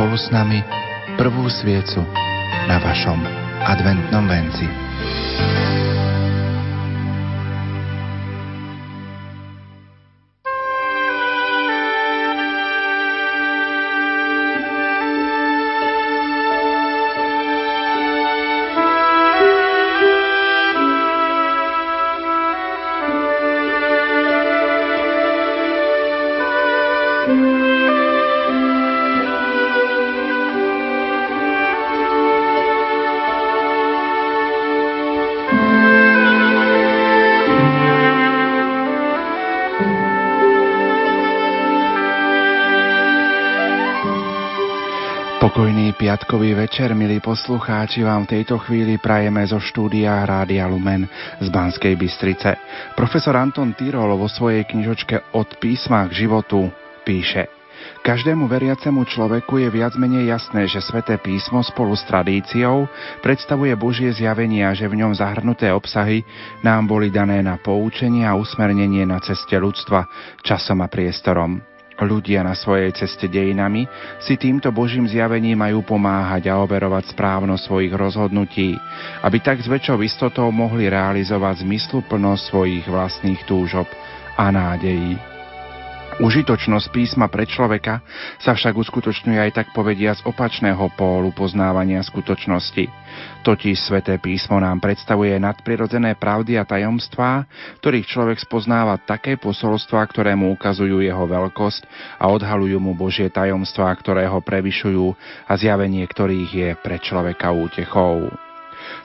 spolu s nami prvú sviecu na vašom adventnom venci. Piatkový večer, milí poslucháči, vám v tejto chvíli prajeme zo štúdia Rádia Lumen z Banskej Bystrice. Profesor Anton Tyrol vo svojej knižočke Od písma k životu píše Každému veriacemu človeku je viac menej jasné, že sväté písmo spolu s tradíciou predstavuje Božie zjavenie a že v ňom zahrnuté obsahy nám boli dané na poučenie a usmernenie na ceste ľudstva, časom a priestorom. Ľudia na svojej ceste dejinami si týmto Božím zjavením majú pomáhať a overovať správnosť svojich rozhodnutí, aby tak s väčšou istotou mohli realizovať zmysluplnosť svojich vlastných túžob a nádejí. Užitočnosť písma pre človeka sa však uskutočňuje aj tak povedia z opačného pólu poznávania skutočnosti. Totiž sväté písmo nám predstavuje nadprirodzené pravdy a tajomstvá, ktorých človek spoznáva také posolstvá, ktoré mu ukazujú jeho veľkosť a odhalujú mu Božie tajomstvá, ktoré ho prevyšujú a zjavenie ktorých je pre človeka útechou.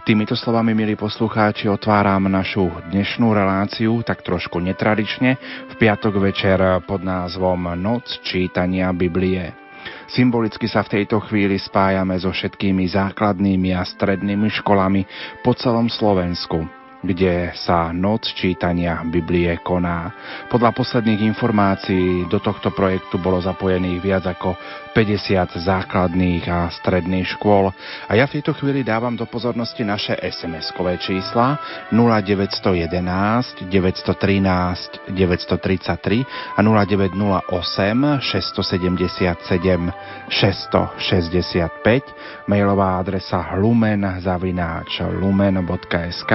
Týmito slovami, milí poslucháči, otváram našu dnešnú reláciu tak trošku netradične v piatok večer pod názvom Noc čítania Biblie. Symbolicky sa v tejto chvíli spájame so všetkými základnými a strednými školami po celom Slovensku kde sa noc čítania Biblie koná. Podľa posledných informácií do tohto projektu bolo zapojených viac ako 50 základných a stredných škôl. A ja v tejto chvíli dávam do pozornosti naše SMS-kové čísla. 0911 913 933 a 0908 677 665 mailová adresa lumen zavináč lumen.sk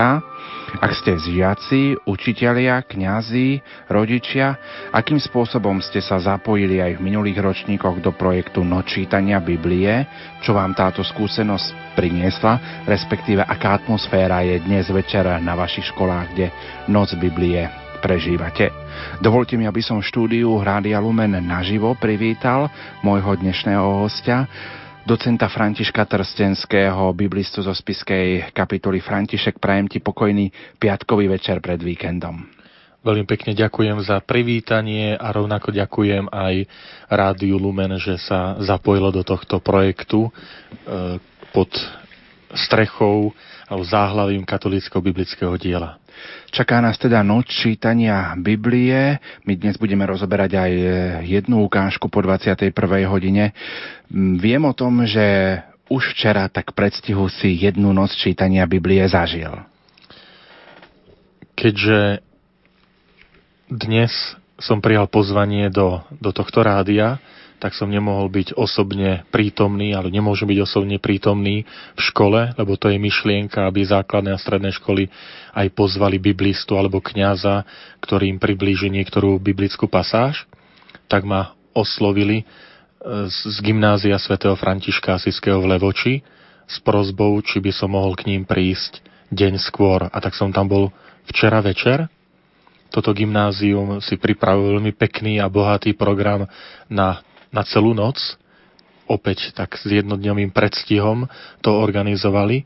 ak ste žiaci, učitelia, kňazi, rodičia, akým spôsobom ste sa zapojili aj v minulých ročníkoch do projektu Nočítania Biblie, čo vám táto skúsenosť priniesla, respektíve aká atmosféra je dnes večer na vašich školách, kde Noc Biblie prežívate. Dovolte mi, aby som štúdiu Rádia Lumen naživo privítal môjho dnešného hostia, docenta Františka Trstenského, biblistu zo spiskej kapitoly František. Prajem ti pokojný piatkový večer pred víkendom. Veľmi pekne ďakujem za privítanie a rovnako ďakujem aj Rádiu Lumen, že sa zapojilo do tohto projektu e, pod strechou alebo záhlavím katolického biblického diela. Čaká nás teda noc čítania Biblie. My dnes budeme rozoberať aj jednu ukážku po 21. hodine. Viem o tom, že už včera tak predstihu si jednu noc čítania Biblie zažil. Keďže dnes som prijal pozvanie do, do tohto rádia, tak som nemohol byť osobne prítomný, ale nemôžem byť osobne prítomný v škole, lebo to je myšlienka, aby základné a stredné školy aj pozvali biblistu alebo kňaza, ktorý im priblíži niektorú biblickú pasáž. Tak ma oslovili e, z gymnázia svätého Františka Asiského v Levoči s prozbou, či by som mohol k ním prísť deň skôr. A tak som tam bol včera večer toto gymnázium si pripravil veľmi pekný a bohatý program na na celú noc, opäť tak s jednodňovým predstihom to organizovali.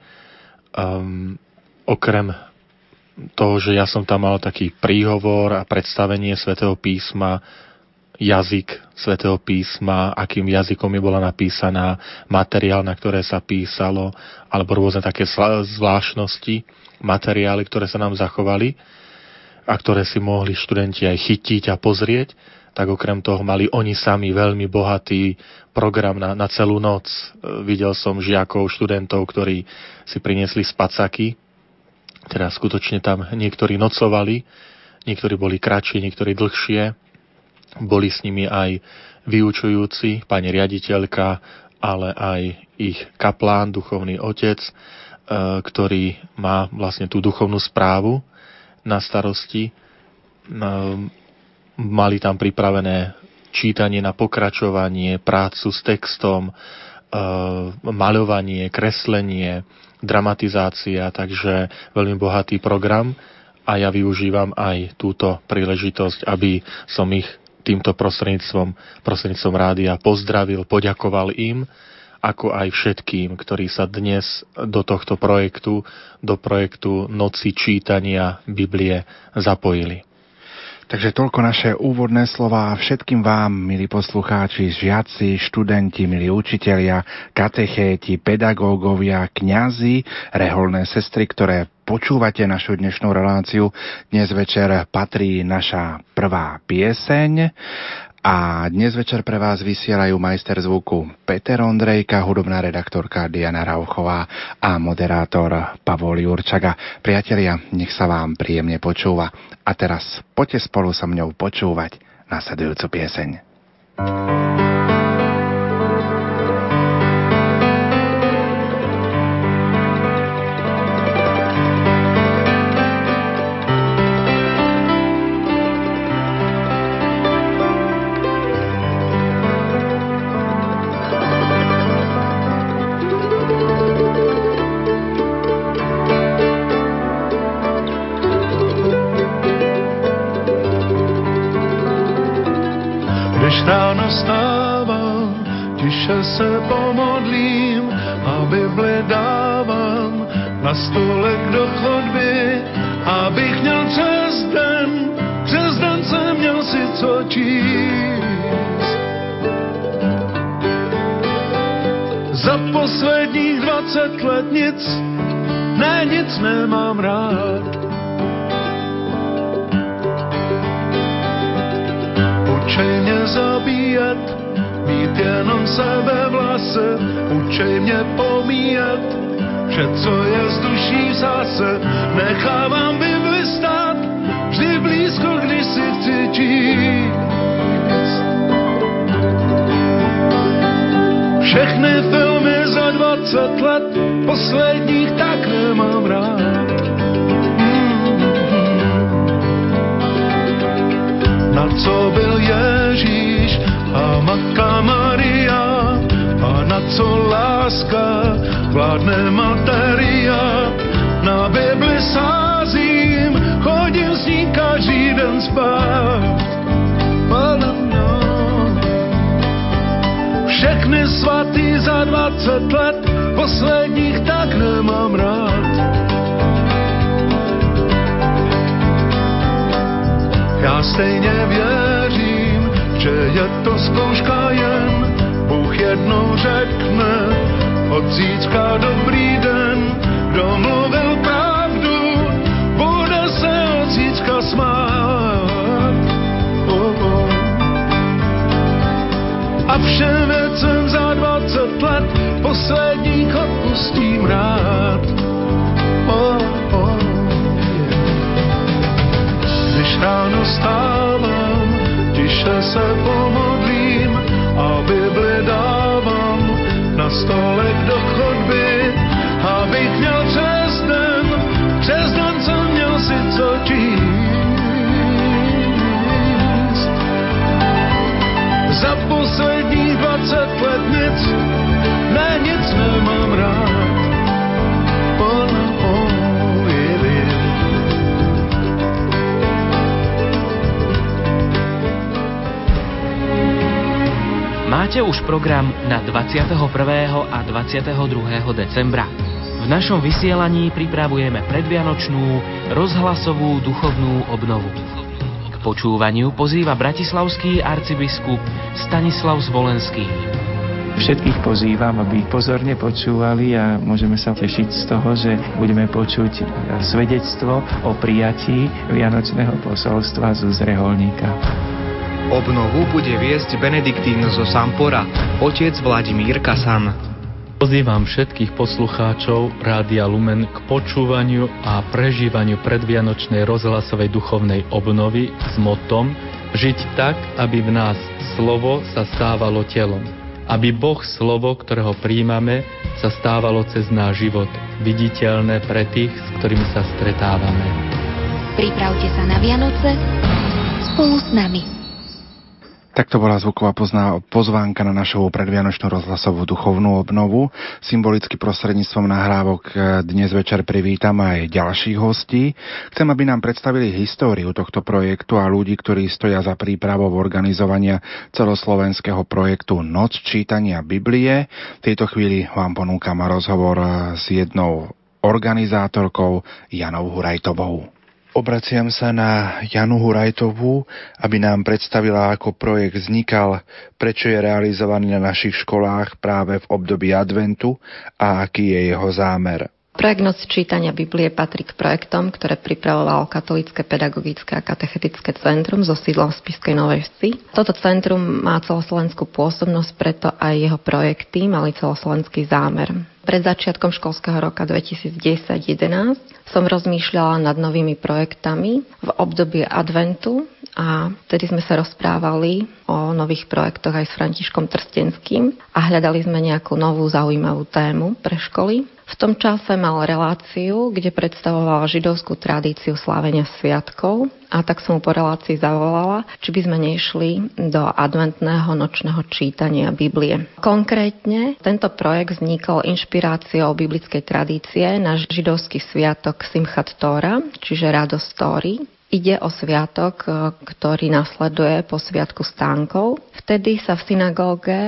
Um, okrem toho, že ja som tam mal taký príhovor a predstavenie svätého písma, jazyk svätého písma, akým jazykom je bola napísaná, materiál, na ktoré sa písalo, alebo rôzne také zvláštnosti, materiály, ktoré sa nám zachovali a ktoré si mohli študenti aj chytiť a pozrieť tak okrem toho mali oni sami veľmi bohatý program na, na celú noc. E, videl som žiakov, študentov, ktorí si priniesli spacaky, teda skutočne tam niektorí nocovali, niektorí boli kratšie, niektorí dlhšie. Boli s nimi aj vyučujúci, pani riaditeľka, ale aj ich kaplán, duchovný otec, e, ktorý má vlastne tú duchovnú správu na starosti. E, mali tam pripravené čítanie na pokračovanie, prácu s textom, maľovanie, kreslenie, dramatizácia, takže veľmi bohatý program a ja využívam aj túto príležitosť, aby som ich týmto prostredníctvom, prostredníctvom rádia pozdravil, poďakoval im, ako aj všetkým, ktorí sa dnes do tohto projektu, do projektu Noci čítania Biblie zapojili. Takže toľko naše úvodné slova všetkým vám, milí poslucháči, žiaci, študenti, milí učitelia, katechéti, pedagógovia, kňazi, reholné sestry, ktoré počúvate našu dnešnú reláciu. Dnes večer patrí naša prvá pieseň a dnes večer pre vás vysielajú majster zvuku Peter Ondrejka, hudobná redaktorka Diana Rauchová a moderátor Pavol Jurčaga. Priatelia, nech sa vám príjemne počúva. A teraz poďte spolu so mňou počúvať nasledujúcu pieseň. thank you obličej mne po Viacej nevěřím, že je to zkouška jen. Bůh jednou řekne, od zítřka dobrý den, kdo mluvil pravdu, bude se od zítřka smát. Oh, oh. A vše věcem za 20 let, posledních odpustím rád. vstávam, tiše se pomodlím a Bibli dávám na stolek do chodby, abych měl přes den, přes den jsem měl si co číst. Za posledních 20 let nic program na 21. a 22. decembra. V našom vysielaní pripravujeme predvianočnú rozhlasovú duchovnú obnovu. K počúvaniu pozýva bratislavský arcibiskup Stanislav Zvolenský. Všetkých pozývam, aby pozorne počúvali a môžeme sa tešiť z toho, že budeme počuť svedectvo o prijatí Vianočného posolstva zo zreholníka. Obnovu bude viesť Benediktín zo Sampora, otec Vladimír Kasan. Pozývam všetkých poslucháčov Rádia Lumen k počúvaniu a prežívaniu predvianočnej rozhlasovej duchovnej obnovy s motom Žiť tak, aby v nás slovo sa stávalo telom. aby Boh slovo, ktorého príjmame, sa stávalo cez náš život viditeľné pre tých, s ktorými sa stretávame. Pripravte sa na Vianoce spolu s nami. Takto bola zvuková pozná, pozvánka na našu predvianočnú rozhlasovú duchovnú obnovu. Symbolicky prostredníctvom nahrávok e, dnes večer privítam aj ďalších hostí. Chcem, aby nám predstavili históriu tohto projektu a ľudí, ktorí stoja za prípravou organizovania celoslovenského projektu Noc čítania Biblie. V tejto chvíli vám ponúkam rozhovor e, s jednou organizátorkou Janou Hurajtovou. Obraciam sa na Janu Hurajtovú, aby nám predstavila, ako projekt vznikal, prečo je realizovaný na našich školách práve v období adventu a aký je jeho zámer. Projekt Noc čítania Biblie patrí k projektom, ktoré pripravovalo Katolické pedagogické a katechetické centrum so sídlom v Spiskej Novej Vsi. Toto centrum má celoslovenskú pôsobnosť, preto aj jeho projekty mali celoslovenský zámer. Pred začiatkom školského roka 2010-2011 som rozmýšľala nad novými projektami v období adventu a vtedy sme sa rozprávali o nových projektoch aj s Františkom Trstenským a hľadali sme nejakú novú zaujímavú tému pre školy. V tom čase mal reláciu, kde predstavoval židovskú tradíciu slávenia sviatkov a tak som mu po relácii zavolala, či by sme nešli do adventného nočného čítania Biblie. Konkrétne tento projekt vznikol inšpiráciou biblickej tradície na židovský sviatok Simchat Tora, čiže Radosť Tóry, Ide o sviatok, ktorý nasleduje po sviatku stánkov. Vtedy sa v synagóge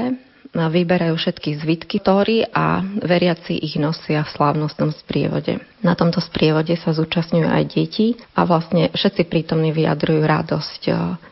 vyberajú všetky zvitky Tóry a veriaci ich nosia v slávnostnom sprievode. Na tomto sprievode sa zúčastňujú aj deti a vlastne všetci prítomní vyjadrujú radosť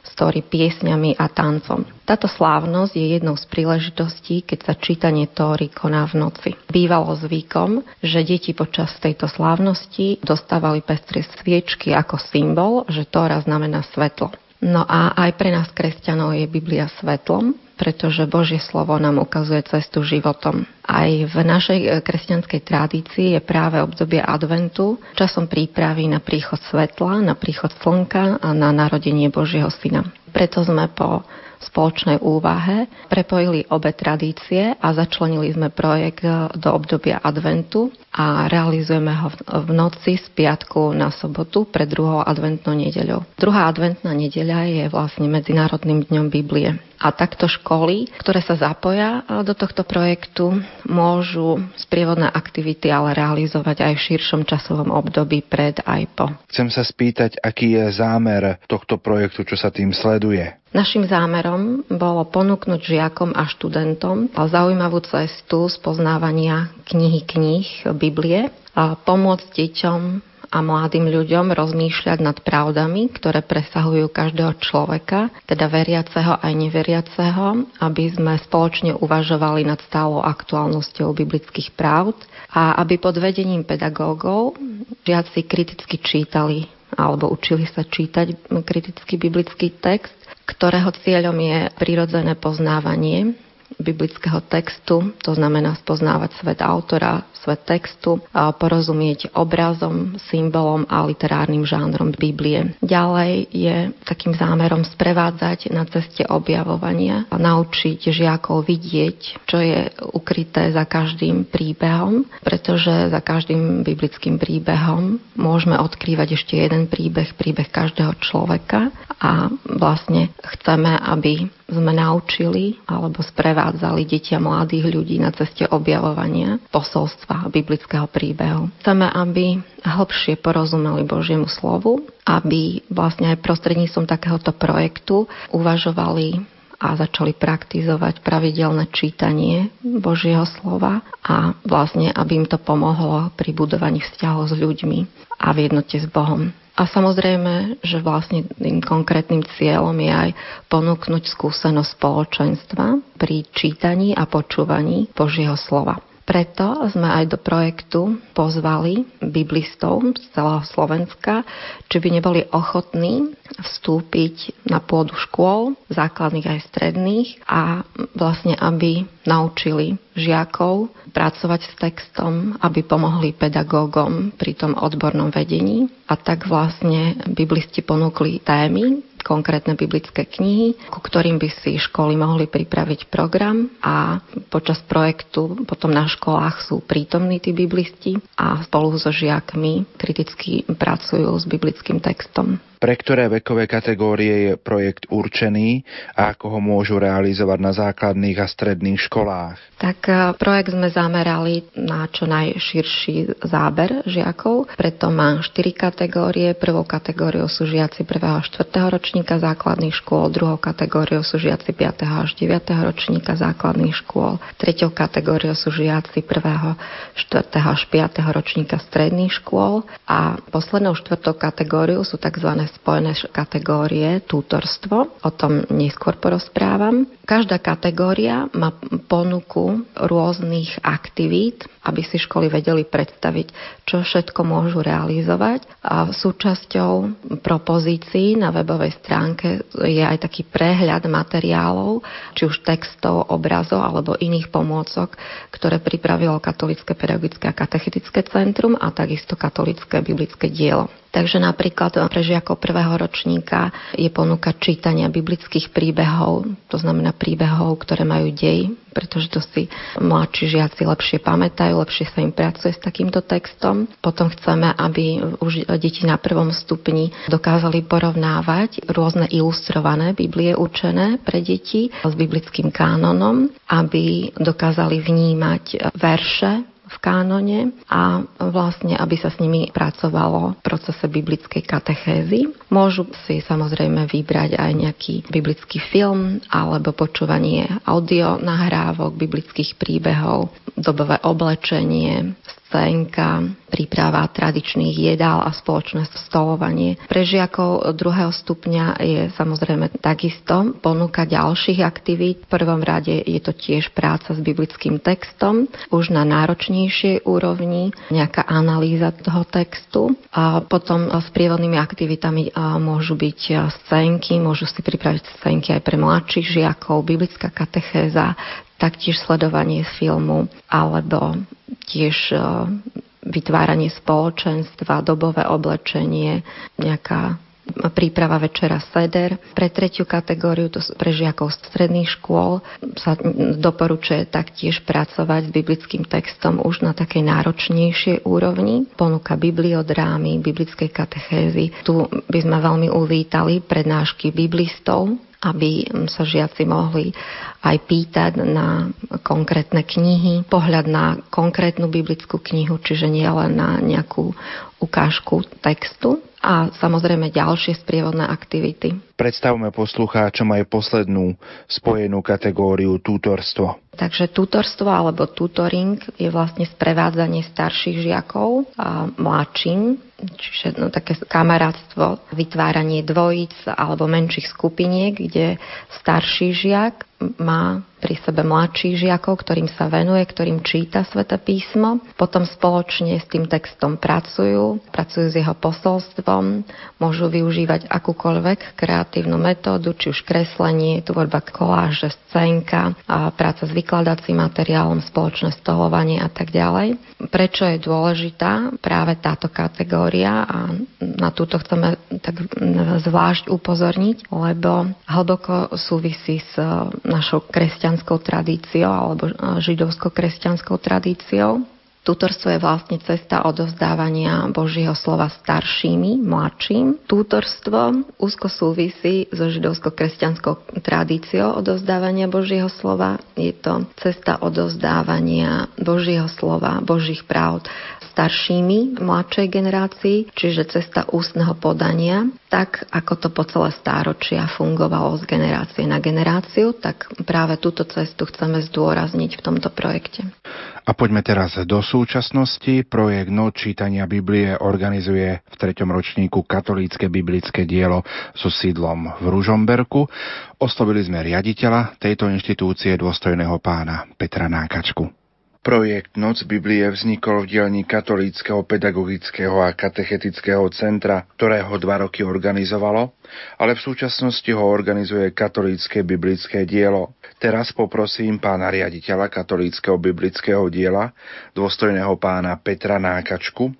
z e, Tóry piesňami a tancom. Táto slávnosť je jednou z príležitostí, keď sa čítanie Tóry koná v noci. Bývalo zvykom, že deti počas tejto slávnosti dostávali pestrie sviečky ako symbol, že Tóra znamená svetlo. No a aj pre nás kresťanov je Biblia svetlom, pretože Božie slovo nám ukazuje cestu životom. Aj v našej e, kresťanskej tradícii je práve obdobie adventu časom prípravy na príchod svetla, na príchod slnka a na narodenie Božieho syna. Preto sme po spoločnej úvahe prepojili obe tradície a začlenili sme projekt do obdobia adventu a realizujeme ho v noci z piatku na sobotu pred druhou adventnou nedeľou. Druhá adventná nedeľa je vlastne Medzinárodným dňom Biblie. A takto školy, ktoré sa zapoja do tohto projektu, môžu sprievodné aktivity ale realizovať aj v širšom časovom období pred aj po. Chcem sa spýtať, aký je zámer tohto projektu, čo sa tým sleduje? Našim zámerom bolo ponúknuť žiakom a študentom zaujímavú cestu spoznávania knihy kníh Biblie a pomôcť deťom a mladým ľuďom rozmýšľať nad pravdami, ktoré presahujú každého človeka, teda veriaceho aj neveriaceho, aby sme spoločne uvažovali nad stálou aktuálnosťou biblických pravd a aby pod vedením pedagógov žiaci kriticky čítali alebo učili sa čítať kritický biblický text, ktorého cieľom je prirodzené poznávanie biblického textu, to znamená spoznávať svet autora, svet textu, a porozumieť obrazom, symbolom a literárnym žánrom Biblie. Ďalej je takým zámerom sprevádzať na ceste objavovania a naučiť žiakov vidieť, čo je ukryté za každým príbehom, pretože za každým biblickým príbehom môžeme odkrývať ešte jeden príbeh, príbeh každého človeka a vlastne chceme, aby sme naučili alebo sprevádzali deti a mladých ľudí na ceste objavovania posolstva biblického príbehu. Chceme, aby hlbšie porozumeli Božiemu slovu, aby vlastne aj prostredníctvom takéhoto projektu uvažovali a začali praktizovať pravidelné čítanie Božieho slova a vlastne, aby im to pomohlo pri budovaní vzťahov s ľuďmi a v jednote s Bohom. A samozrejme, že vlastne tým konkrétnym cieľom je aj ponúknuť skúsenosť spoločenstva pri čítaní a počúvaní Božieho slova. Preto sme aj do projektu pozvali biblistov z celého Slovenska, či by neboli ochotní vstúpiť na pôdu škôl, základných aj stredných a vlastne, aby naučili žiakov pracovať s textom, aby pomohli pedagógom pri tom odbornom vedení. A tak vlastne biblisti ponúkli témy, konkrétne biblické knihy, ku ktorým by si školy mohli pripraviť program a počas projektu potom na školách sú prítomní tí biblisti a spolu so žiakmi kriticky pracujú s biblickým textom. Pre ktoré vekové kategórie je projekt určený a ako ho môžu realizovať na základných a stredných školách? Tak e, projekt sme zamerali na čo najširší záber žiakov, preto má 4 kategórie. Prvou kategóriou sú žiaci 1. a 4. ročníka základných škôl, druhou kategóriou sú žiaci 5. až 9. ročníka základných škôl, treťou kategóriou sú žiaci 1. 4. až 5. ročníka stredných škôl a poslednou štvrtou kategóriou sú tzv spojené kategórie tútorstvo, o tom neskôr porozprávam. Každá kategória má ponuku rôznych aktivít, aby si školy vedeli predstaviť, čo všetko môžu realizovať. A súčasťou propozícií na webovej stránke je aj taký prehľad materiálov, či už textov, obrazov alebo iných pomôcok, ktoré pripravilo Katolické pedagogické a katechetické centrum a takisto Katolické biblické dielo. Takže napríklad pre žiakov prvého ročníka je ponuka čítania biblických príbehov, to znamená príbehov, ktoré majú dej, pretože to si mladší žiaci lepšie pamätajú, lepšie sa im pracuje s takýmto textom. Potom chceme, aby už deti na prvom stupni dokázali porovnávať rôzne ilustrované Biblie určené pre deti s biblickým kánonom, aby dokázali vnímať verše v kánone a vlastne, aby sa s nimi pracovalo v procese biblickej katechézy. Môžu si samozrejme vybrať aj nejaký biblický film alebo počúvanie audio nahrávok biblických príbehov, dobové oblečenie, scénka, príprava tradičných jedál a spoločné stolovanie. Pre žiakov druhého stupňa je samozrejme takisto ponuka ďalších aktivít. V prvom rade je to tiež práca s biblickým textom, už na náročnejšej úrovni, nejaká analýza toho textu a potom s prievodnými aktivitami môžu byť scénky, môžu si pripraviť scénky aj pre mladších žiakov, biblická katechéza, taktiež sledovanie filmu alebo tiež e, vytváranie spoločenstva, dobové oblečenie, nejaká príprava večera seder. Pre tretiu kategóriu, to pre žiakov stredných škôl, sa doporučuje taktiež pracovať s biblickým textom už na takej náročnejšej úrovni. Ponuka bibliodrámy, biblickej katechézy. Tu by sme veľmi uvítali prednášky biblistov, aby sa žiaci mohli aj pýtať na konkrétne knihy, pohľad na konkrétnu biblickú knihu, čiže nie len na nejakú ukážku textu a samozrejme ďalšie sprievodné aktivity. Predstavme poslucháčom aj poslednú spojenú kategóriu tútorstvo. Takže tutorstvo alebo tutoring je vlastne sprevádzanie starších žiakov a mladším, čiže no, také kamarátstvo, vytváranie dvojíc alebo menších skupiniek, kde starší žiak má pri sebe mladších žiakov, ktorým sa venuje, ktorým číta Svete písmo. Potom spoločne s tým textom pracujú, pracujú s jeho posolstvom, môžu využívať akúkoľvek kreatívnu metódu, či už kreslenie, tvorba koláže, scénka, a práca s vykladacím materiálom, spoločné stolovanie a tak ďalej. Prečo je dôležitá práve táto kategória a na túto chceme tak zvlášť upozorniť, lebo hlboko súvisí s našou kresťanskou tradíciou alebo židovsko-kresťanskou tradíciou. Tutorstvo je vlastne cesta odovzdávania Božieho slova staršími, mladším. Tutorstvo úzko súvisí so židovsko-kresťanskou tradíciou odovzdávania Božieho slova. Je to cesta odovzdávania Božieho slova, Božích práv staršími mladšej generácii, čiže cesta ústneho podania, tak ako to po celé stáročia fungovalo z generácie na generáciu, tak práve túto cestu chceme zdôrazniť v tomto projekte. A poďme teraz do súčasnosti. Projekt Noc čítania Biblie organizuje v treťom ročníku katolícke biblické dielo so sídlom v Ružomberku. Oslovili sme riaditeľa tejto inštitúcie dôstojného pána Petra Nákačku. Projekt Noc Biblie vznikol v dielni Katolíckého pedagogického a katechetického centra, ktoré ho dva roky organizovalo, ale v súčasnosti ho organizuje Katolícke biblické dielo. Teraz poprosím pána riaditeľa Katolíckého biblického diela, dôstojného pána Petra Nákačku,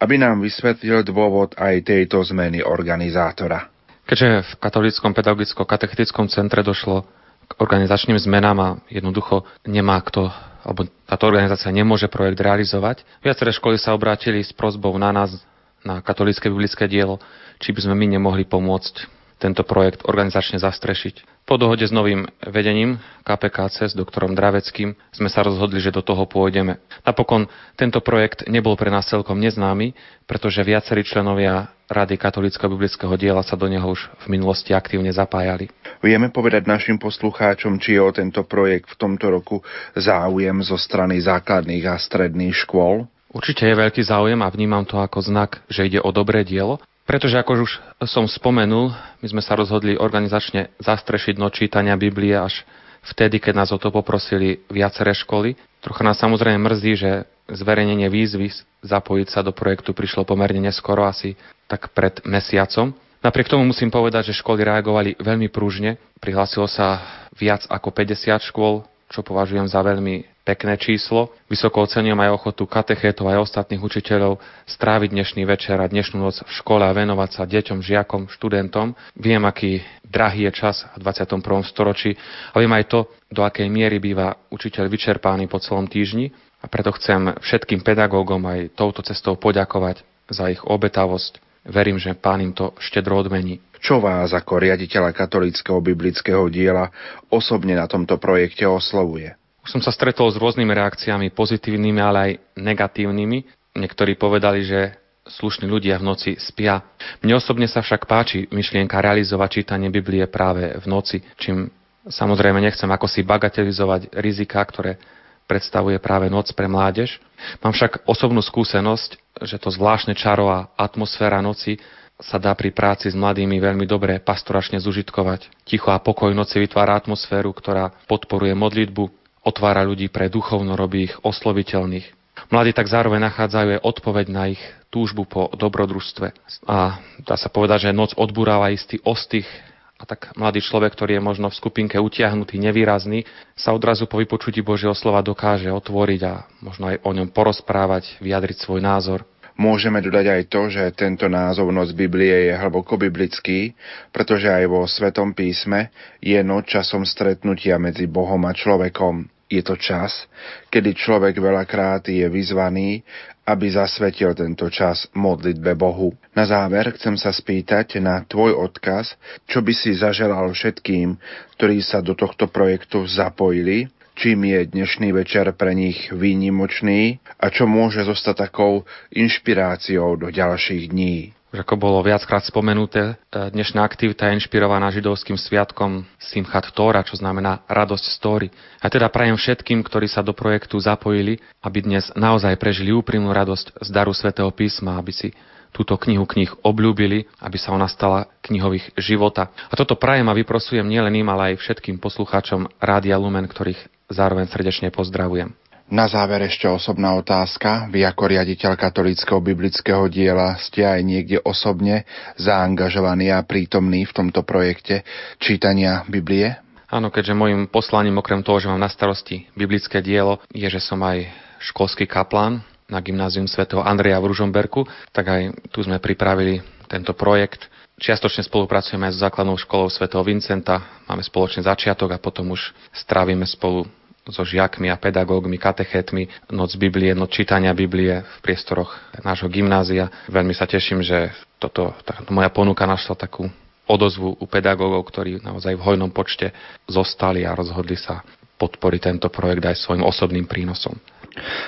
aby nám vysvetlil dôvod aj tejto zmeny organizátora. Keďže v katolickom pedagogicko-katechetickom centre došlo k organizačným zmenám a jednoducho nemá kto, alebo táto organizácia nemôže projekt realizovať, viaceré školy sa obrátili s prozbou na nás, na katolické biblické dielo, či by sme my nemohli pomôcť tento projekt organizačne zastrešiť. Po dohode s novým vedením KPKC s doktorom Draveckým sme sa rozhodli, že do toho pôjdeme. Napokon tento projekt nebol pre nás celkom neznámy, pretože viacerí členovia Rady katolického biblického diela sa do neho už v minulosti aktívne zapájali. Vieme povedať našim poslucháčom, či je o tento projekt v tomto roku záujem zo strany základných a stredných škôl? Určite je veľký záujem a vnímam to ako znak, že ide o dobré dielo pretože ako už som spomenul, my sme sa rozhodli organizačne zastrešiť noc čítania Biblie až vtedy, keď nás o to poprosili viaceré školy. Trocha nás samozrejme mrzí, že zverejnenie výzvy zapojiť sa do projektu prišlo pomerne neskoro, asi tak pred mesiacom. Napriek tomu musím povedať, že školy reagovali veľmi pružne. Prihlásilo sa viac ako 50 škôl, čo považujem za veľmi pekné číslo. Vysoko ocenujem aj ochotu katechétov aj ostatných učiteľov stráviť dnešný večer a dnešnú noc v škole a venovať sa deťom, žiakom, študentom. Viem, aký drahý je čas v 21. storočí a viem aj to, do akej miery býva učiteľ vyčerpány po celom týždni a preto chcem všetkým pedagógom aj touto cestou poďakovať za ich obetavosť. Verím, že pán im to štedro odmení. Čo vás ako riaditeľa katolického biblického diela osobne na tomto projekte oslovuje? Už som sa stretol s rôznymi reakciami, pozitívnymi, ale aj negatívnymi. Niektorí povedali, že slušní ľudia v noci spia. Mne osobne sa však páči myšlienka realizovať čítanie Biblie práve v noci, čím samozrejme nechcem ako si bagatelizovať rizika, ktoré predstavuje práve noc pre mládež. Mám však osobnú skúsenosť, že to zvláštne čaro a atmosféra noci sa dá pri práci s mladými veľmi dobre pastoračne zužitkovať. Ticho a pokoj noci vytvára atmosféru, ktorá podporuje modlitbu, otvára ľudí pre duchovno, robí ich osloviteľných. Mladí tak zároveň nachádzajú aj odpoveď na ich túžbu po dobrodružstve. A dá sa povedať, že noc odburáva istý ostých a tak mladý človek, ktorý je možno v skupinke utiahnutý, nevýrazný, sa odrazu po vypočutí Božieho slova dokáže otvoriť a možno aj o ňom porozprávať, vyjadriť svoj názor. Môžeme dodať aj to, že tento názov Noc Biblie je hlboko biblický, pretože aj vo Svetom písme je noc časom stretnutia medzi Bohom a človekom. Je to čas, kedy človek veľakrát je vyzvaný, aby zasvetil tento čas modlitbe Bohu. Na záver chcem sa spýtať na tvoj odkaz, čo by si zaželal všetkým, ktorí sa do tohto projektu zapojili, čím je dnešný večer pre nich výnimočný a čo môže zostať takou inšpiráciou do ďalších dní. Už ako bolo viackrát spomenuté, e, dnešná aktivita je inšpirovaná židovským sviatkom Simchat Tóra, čo znamená radosť z Tóry. A teda prajem všetkým, ktorí sa do projektu zapojili, aby dnes naozaj prežili úprimnú radosť z daru svätého písma, aby si túto knihu knih obľúbili, aby sa ona stala knihových života. A toto prajem a vyprosujem nielen im, ale aj všetkým poslucháčom Rádia Lumen, ktorých zároveň srdečne pozdravujem. Na záver ešte osobná otázka. Vy ako riaditeľ katolického biblického diela ste aj niekde osobne zaangažovaní a prítomní v tomto projekte čítania Biblie? Áno, keďže môjim poslaním, okrem toho, že mám na starosti biblické dielo, je, že som aj školský kaplán na gymnázium svätého Andreja v Ružomberku, tak aj tu sme pripravili tento projekt. Čiastočne spolupracujeme aj s základnou školou svätého Vincenta, máme spoločný začiatok a potom už strávime spolu so žiakmi a pedagógmi, katechetmi, noc Biblie, noc čítania Biblie v priestoroch nášho gymnázia. Veľmi sa teším, že toto, tá, moja ponuka našla takú odozvu u pedagógov, ktorí naozaj v hojnom počte zostali a rozhodli sa podporiť tento projekt aj svojim osobným prínosom.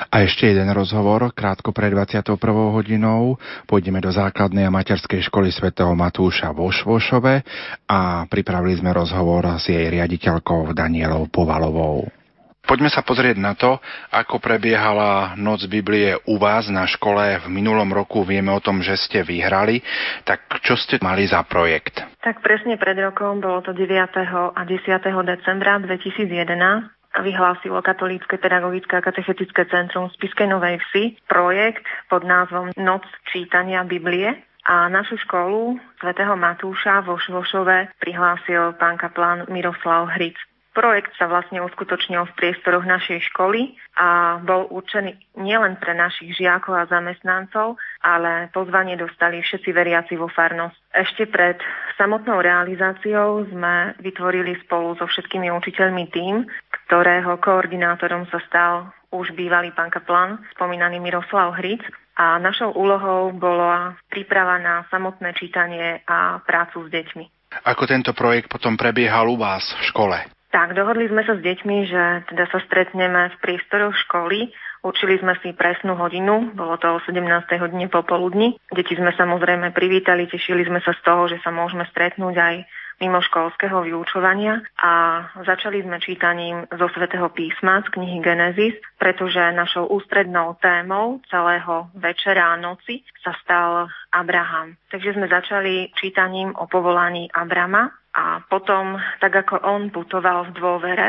A ešte jeden rozhovor, krátko pred 21. hodinou. Pôjdeme do základnej a materskej školy svätého Matúša vo Švošove a pripravili sme rozhovor s jej riaditeľkou Danielou Povalovou. Poďme sa pozrieť na to, ako prebiehala Noc Biblie u vás na škole v minulom roku. Vieme o tom, že ste vyhrali. Tak čo ste mali za projekt? Tak presne pred rokom, bolo to 9. a 10. decembra 2011 vyhlásilo Katolícke pedagogické a katechetické centrum Spiskej Novej Vsi projekt pod názvom Noc čítania Biblie a našu školu svätého Matúša vo Švošove prihlásil pán kaplán Miroslav Hric. Projekt sa vlastne uskutočnil v priestoroch našej školy a bol určený nielen pre našich žiakov a zamestnancov, ale pozvanie dostali všetci veriaci vo farnosť. Ešte pred samotnou realizáciou sme vytvorili spolu so všetkými učiteľmi tým, ktorého koordinátorom sa stal už bývalý pán kaplan, spomínaný Miroslav Hric. A našou úlohou bola príprava na samotné čítanie a prácu s deťmi. Ako tento projekt potom prebiehal u vás v škole? Tak, dohodli sme sa s deťmi, že teda sa stretneme v priestoroch školy. Učili sme si presnú hodinu, bolo to o 17. hodine popoludní. Deti sme samozrejme privítali, tešili sme sa z toho, že sa môžeme stretnúť aj mimo školského vyučovania a začali sme čítaním zo svätého písma z knihy Genesis, pretože našou ústrednou témou celého večera a noci sa stal Abraham. Takže sme začali čítaním o povolaní Abrama a potom, tak ako on putoval v dôvere,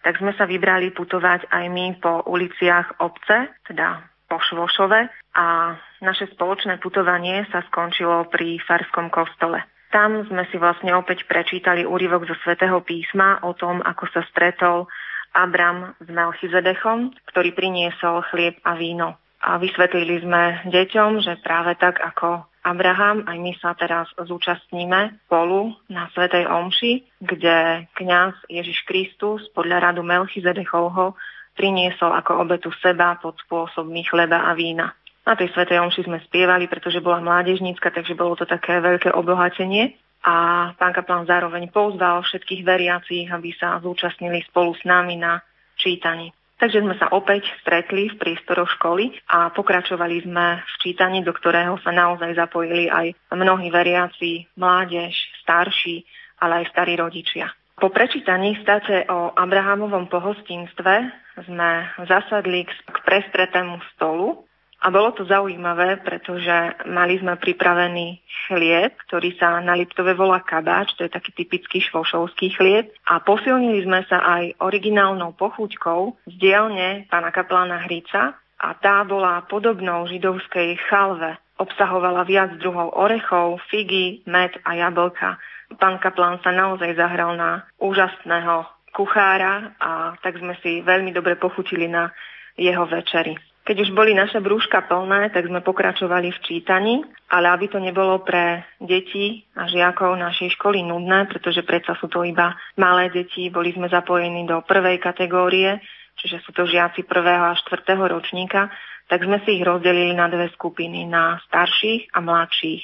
tak sme sa vybrali putovať aj my po uliciach obce, teda po Švošove a naše spoločné putovanie sa skončilo pri Farskom kostole. Tam sme si vlastne opäť prečítali úryvok zo svätého písma o tom, ako sa stretol Abram s Melchizedechom, ktorý priniesol chlieb a víno. A vysvetlili sme deťom, že práve tak ako Abraham, aj my sa teraz zúčastníme spolu na Svetej Omši, kde kňaz Ježiš Kristus podľa radu Melchizedechovho priniesol ako obetu seba pod spôsobmi chleba a vína. Na tej Svetej Omši sme spievali, pretože bola mládežnícka, takže bolo to také veľké obohatenie. A pán kaplán zároveň pozval všetkých veriacich, aby sa zúčastnili spolu s nami na čítaní. Takže sme sa opäť stretli v priestoroch školy a pokračovali sme v čítaní, do ktorého sa naozaj zapojili aj mnohí veriaci, mládež, starší, ale aj starí rodičia. Po prečítaní state o Abrahamovom pohostinstve sme zasadli k prestretému stolu a bolo to zaujímavé, pretože mali sme pripravený chlieb, ktorý sa na Liptove volá kabáč, to je taký typický švošovský chlieb. A posilnili sme sa aj originálnou pochuťkou z dielne pána kaplána Hrica a tá bola podobnou židovskej chalve. Obsahovala viac druhov orechov, figy, med a jablka. Pán kaplán sa naozaj zahral na úžasného kuchára a tak sme si veľmi dobre pochutili na jeho večeri. Keď už boli naše brúška plné, tak sme pokračovali v čítaní, ale aby to nebolo pre deti a žiakov našej školy nudné, pretože predsa sú to iba malé deti, boli sme zapojení do prvej kategórie, čiže sú to žiaci prvého a štvrtého ročníka, tak sme si ich rozdelili na dve skupiny, na starších a mladších.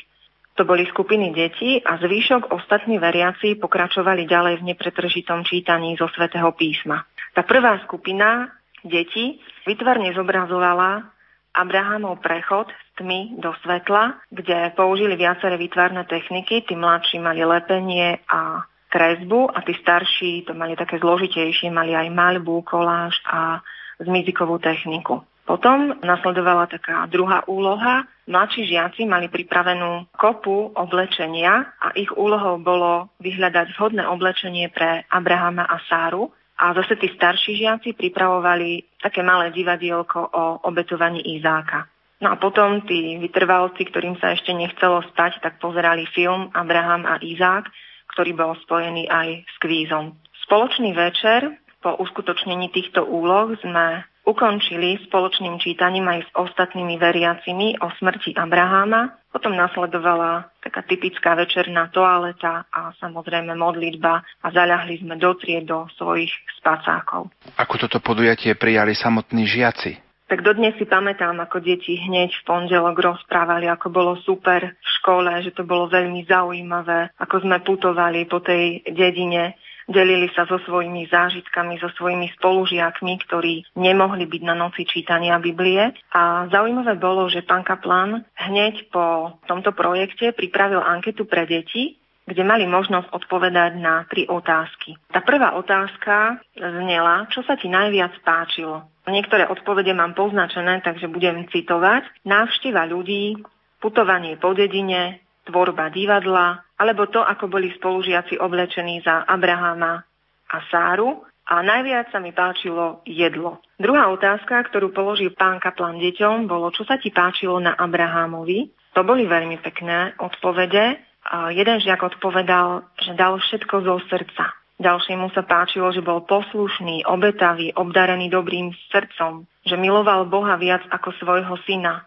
To boli skupiny detí a zvýšok ostatní veriaci pokračovali ďalej v nepretržitom čítaní zo svätého písma. Tá prvá skupina detí vytvarne zobrazovala Abrahamov prechod z tmy do svetla, kde použili viaceré výtvarné techniky. Tí mladší mali lepenie a kresbu a tí starší to mali také zložitejšie, mali aj maľbu, koláž a zmizikovú techniku. Potom nasledovala taká druhá úloha. Mladší žiaci mali pripravenú kopu oblečenia a ich úlohou bolo vyhľadať vhodné oblečenie pre Abrahama a Sáru. A zase tí starší žiaci pripravovali také malé divadielko o obetovaní Izáka. No a potom tí vytrvalci, ktorým sa ešte nechcelo spať, tak pozerali film Abraham a Izák, ktorý bol spojený aj s kvízom. Spoločný večer po uskutočnení týchto úloh sme ukončili spoločným čítaním aj s ostatnými veriacimi o smrti Abraháma. Potom nasledovala taká typická večerná toaleta a samozrejme modlitba a zaľahli sme do tried do svojich spacákov. Ako toto podujatie prijali samotní žiaci? Tak dodnes si pamätám, ako deti hneď v pondelok rozprávali, ako bolo super v škole, že to bolo veľmi zaujímavé, ako sme putovali po tej dedine, delili sa so svojimi zážitkami, so svojimi spolužiakmi, ktorí nemohli byť na noci čítania Biblie. A zaujímavé bolo, že pán Kaplan hneď po tomto projekte pripravil anketu pre deti, kde mali možnosť odpovedať na tri otázky. Tá prvá otázka znela, čo sa ti najviac páčilo. Niektoré odpovede mám poznačené, takže budem citovať. Návšteva ľudí, putovanie po dedine, tvorba divadla, alebo to, ako boli spolužiaci oblečení za Abraháma a Sáru. A najviac sa mi páčilo jedlo. Druhá otázka, ktorú položil pán Kaplan deťom, bolo, čo sa ti páčilo na Abrahámovi. To boli veľmi pekné odpovede. A jeden žiak odpovedal, že dal všetko zo srdca. Ďalšiemu sa páčilo, že bol poslušný, obetavý, obdarený dobrým srdcom, že miloval Boha viac ako svojho syna.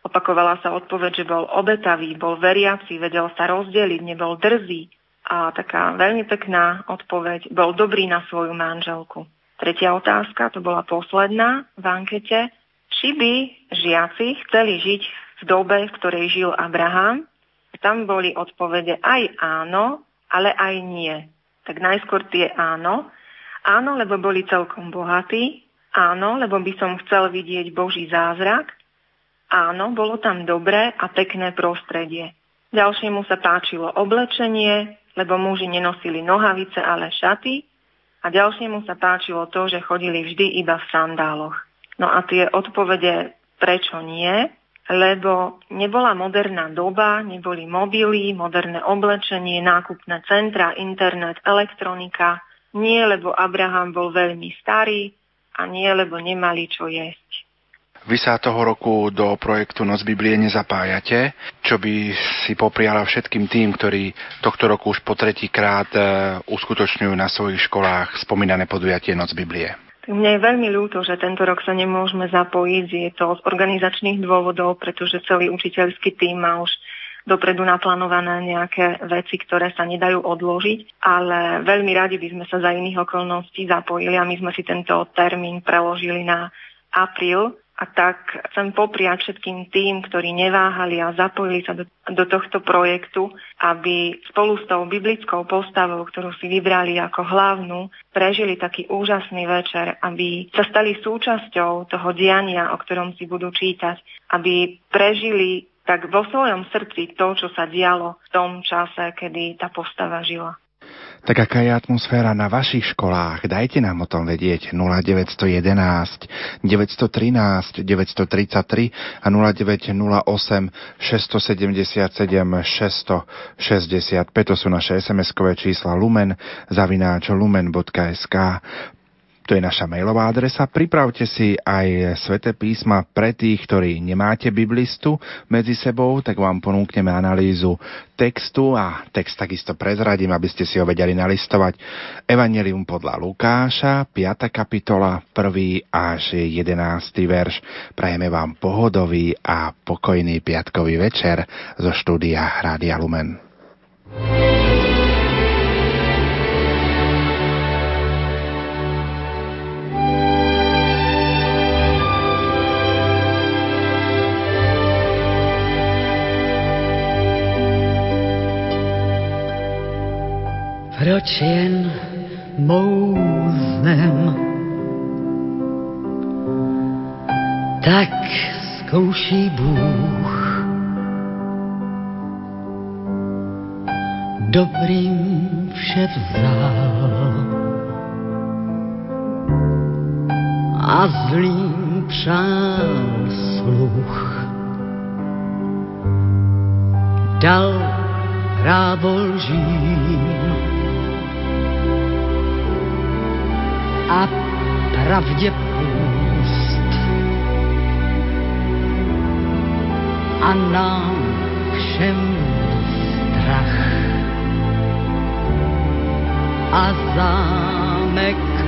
Opakovala sa odpoveď, že bol obetavý, bol veriaci, vedel sa rozdeliť, nebol drzý. A taká veľmi pekná odpoveď, bol dobrý na svoju manželku. Tretia otázka, to bola posledná v ankete. Či by žiaci chceli žiť v dobe, v ktorej žil Abraham? Tam boli odpovede aj áno, ale aj nie tak najskôr tie áno. Áno, lebo boli celkom bohatí. Áno, lebo by som chcel vidieť Boží zázrak. Áno, bolo tam dobré a pekné prostredie. Ďalšiemu sa páčilo oblečenie, lebo muži nenosili nohavice, ale šaty. A ďalšiemu sa páčilo to, že chodili vždy iba v sandáloch. No a tie odpovede, prečo nie, lebo nebola moderná doba, neboli mobily, moderné oblečenie, nákupné centra, internet, elektronika. Nie, lebo Abraham bol veľmi starý a nie, lebo nemali čo jesť. Vy sa toho roku do projektu Noc Biblie nezapájate, čo by si popriala všetkým tým, ktorí tohto roku už po tretíkrát e, uskutočňujú na svojich školách spomínané podujatie Noc Biblie. Mne je veľmi ľúto, že tento rok sa nemôžeme zapojiť. Je to z organizačných dôvodov, pretože celý učiteľský tým má už dopredu naplánované nejaké veci, ktoré sa nedajú odložiť, ale veľmi radi by sme sa za iných okolností zapojili a my sme si tento termín preložili na apríl, a tak chcem popriať všetkým tým, ktorí neváhali a zapojili sa do, do tohto projektu, aby spolu s tou biblickou postavou, ktorú si vybrali ako hlavnú, prežili taký úžasný večer, aby sa stali súčasťou toho diania, o ktorom si budú čítať, aby prežili tak vo svojom srdci to, čo sa dialo v tom čase, kedy tá postava žila. Tak aká je atmosféra na vašich školách? Dajte nám o tom vedieť 0911 913 933 a 0908 677 665. To sú naše SMS-kové čísla lumen zavináč lumen.sk. To je naša mailová adresa. Pripravte si aj sväté písma pre tých, ktorí nemáte biblistu medzi sebou, tak vám ponúkneme analýzu textu a text takisto prezradím, aby ste si ho vedeli nalistovať. Evangelium podľa Lukáša, 5. kapitola, 1. až 11. verš. Prajeme vám pohodový a pokojný piatkový večer zo štúdia Rádia Lumen. thank you proč jen mouznem. Tak zkouší Bůh. Dobrým vše vzal a zlým přál sluch. Dal právo lžím a pravdě půst. A nám všem strach a zámek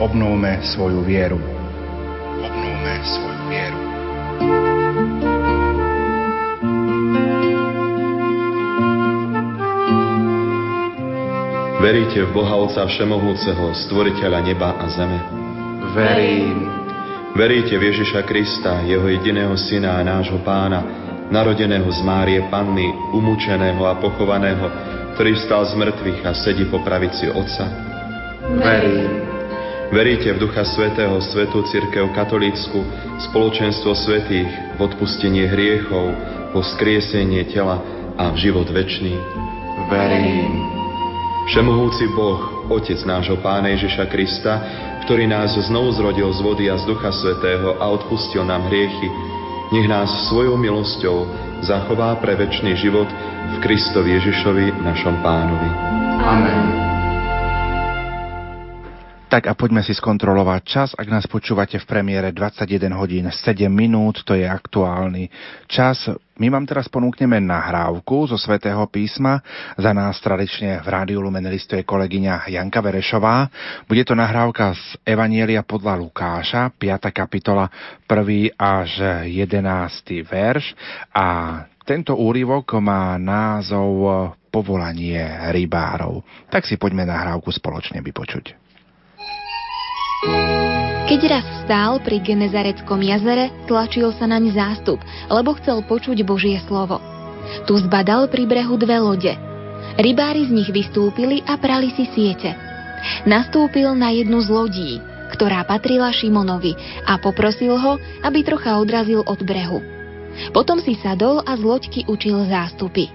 obnovme svoju vieru. Obnovme svoju vieru. Veríte v Boha Otca Všemohúceho, Stvoriteľa neba a zeme? Verím. Veríte v Ježiša Krista, Jeho jediného Syna a nášho Pána, narodeného z Márie Panny, umúčeného a pochovaného, ktorý vstal z mŕtvych a sedí po pravici Otca? Verím. Veríte v Ducha Svetého, Svetú Církev Katolícku, spoločenstvo svetých, v odpustenie hriechov, po skriesenie tela a v život večný? Verím. Všemohúci Boh, Otec nášho Pána Ježiša Krista, ktorý nás znovu zrodil z vody a z Ducha Svetého a odpustil nám hriechy, nech nás svojou milosťou zachová pre večný život v Kristovi Ježišovi, našom Pánovi. Amen. Tak a poďme si skontrolovať čas. Ak nás počúvate v premiére 21 hodín 7 minút, to je aktuálny čas. My vám teraz ponúkneme nahrávku zo Svetého písma. Za nás tradične v Rádiu Lumen listuje kolegyňa Janka Verešová. Bude to nahrávka z Evanielia podľa Lukáša, 5. kapitola, 1. až 11. verš. A tento úryvok má názov Povolanie rybárov. Tak si poďme nahrávku spoločne vypočuť. Keď raz stál pri Genezareckom jazere, tlačil sa naň zástup, lebo chcel počuť Božie slovo. Tu zbadal pri brehu dve lode. Rybári z nich vystúpili a prali si siete. Nastúpil na jednu z lodí, ktorá patrila Šimonovi a poprosil ho, aby trocha odrazil od brehu. Potom si sadol a z loďky učil zástupy.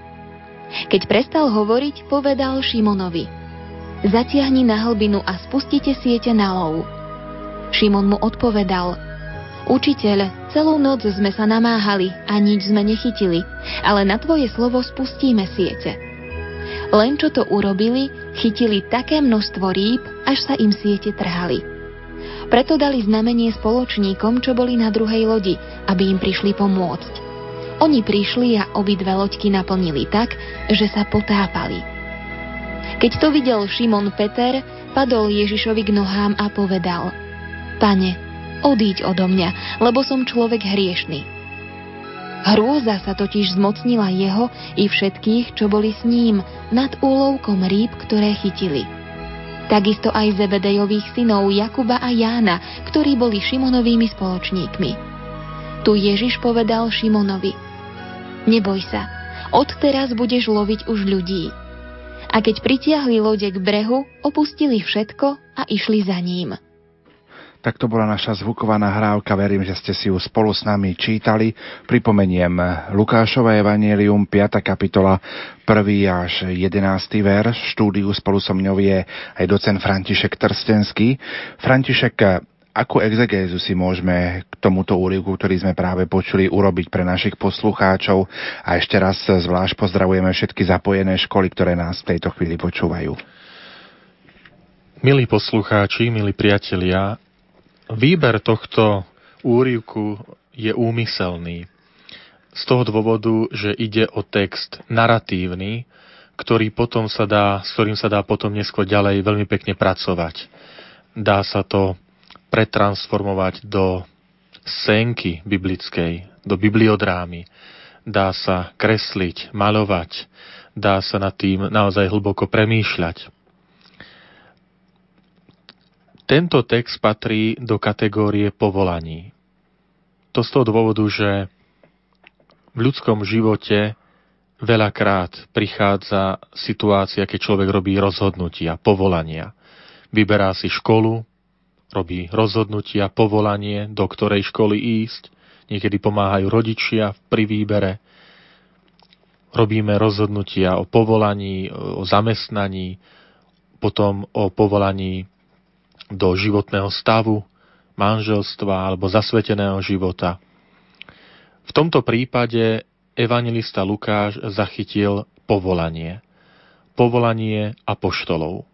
Keď prestal hovoriť, povedal Šimonovi – Zatiahni na hlbinu a spustite siete na lov. Šimon mu odpovedal, Učiteľ, celú noc sme sa namáhali a nič sme nechytili, ale na tvoje slovo spustíme siete. Len čo to urobili, chytili také množstvo rýb, až sa im siete trhali. Preto dali znamenie spoločníkom, čo boli na druhej lodi, aby im prišli pomôcť. Oni prišli a obidve loďky naplnili tak, že sa potápali. Keď to videl Šimon Peter, padol Ježišovi k nohám a povedal Pane, odíď odo mňa, lebo som človek hriešný. Hrôza sa totiž zmocnila jeho i všetkých, čo boli s ním, nad úlovkom rýb, ktoré chytili. Takisto aj Zebedejových synov Jakuba a Jána, ktorí boli Šimonovými spoločníkmi. Tu Ježiš povedal Šimonovi, Neboj sa, odteraz budeš loviť už ľudí. A keď pritiahli lode k brehu, opustili všetko a išli za ním. Tak to bola naša zvuková nahrávka, verím, že ste si ju spolu s nami čítali. Pripomeniem Lukášové evanielium, 5. kapitola, 1. až 11. verš. Štúdiu spolu so mňou je aj docen František Trstenský. František, Akú exegézu si môžeme k tomuto úryvku, ktorý sme práve počuli, urobiť pre našich poslucháčov a ešte raz zvlášť pozdravujeme všetky zapojené školy, ktoré nás v tejto chvíli počúvajú. Milí poslucháči, milí priatelia, výber tohto úrivku je úmyselný. z toho dôvodu, že ide o text naratívny, ktorý potom sa dá, s ktorým sa dá potom neskôr ďalej veľmi pekne pracovať. Dá sa to pretransformovať do scénky biblickej, do bibliodrámy. Dá sa kresliť, malovať, dá sa nad tým naozaj hlboko premýšľať. Tento text patrí do kategórie povolaní. To z toho dôvodu, že v ľudskom živote veľakrát prichádza situácia, keď človek robí rozhodnutia, povolania. Vyberá si školu, robí rozhodnutia, povolanie, do ktorej školy ísť. Niekedy pomáhajú rodičia pri výbere. Robíme rozhodnutia o povolaní, o zamestnaní, potom o povolaní do životného stavu, manželstva alebo zasveteného života. V tomto prípade evangelista Lukáš zachytil povolanie. Povolanie apoštolov.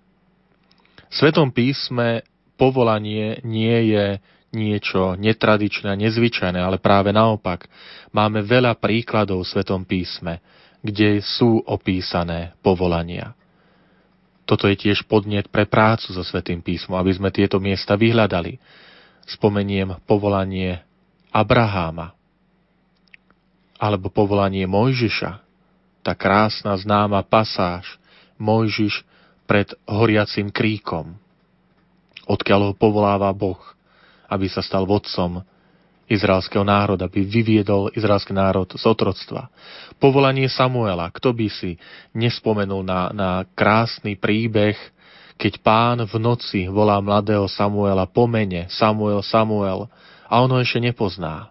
V Svetom písme povolanie nie je niečo netradičné a nezvyčajné, ale práve naopak. Máme veľa príkladov v Svetom písme, kde sú opísané povolania. Toto je tiež podnet pre prácu so Svetým písmom, aby sme tieto miesta vyhľadali. Spomeniem povolanie Abraháma, alebo povolanie Mojžiša, tá krásna známa pasáž Mojžiš pred horiacim kríkom, odkiaľ ho povoláva Boh, aby sa stal vodcom izraelského národa, aby vyviedol izraelský národ z otroctva. Povolanie Samuela, kto by si nespomenul na, na krásny príbeh, keď pán v noci volá mladého Samuela po mene Samuel, Samuel a ono ešte nepozná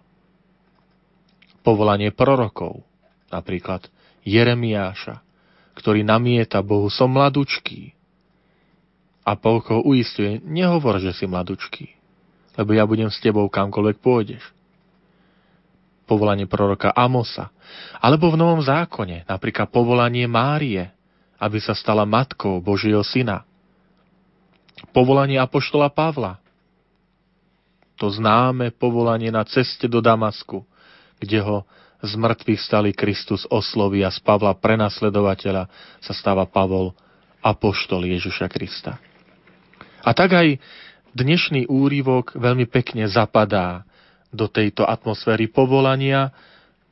povolanie prorokov, napríklad Jeremiáša, ktorý namieta Bohu, som mladučký. A ho uistuje, nehovor, že si mladučký, lebo ja budem s tebou kamkoľvek pôjdeš. Povolanie proroka Amosa, alebo v Novom zákone, napríklad povolanie Márie, aby sa stala matkou Božieho syna. Povolanie Apoštola Pavla, to známe povolanie na ceste do Damasku, kde ho z mŕtvych stali Kristus osloví a z Pavla prenasledovateľa sa stáva Pavol apoštol Ježiša Krista. A tak aj dnešný úrivok veľmi pekne zapadá do tejto atmosféry povolania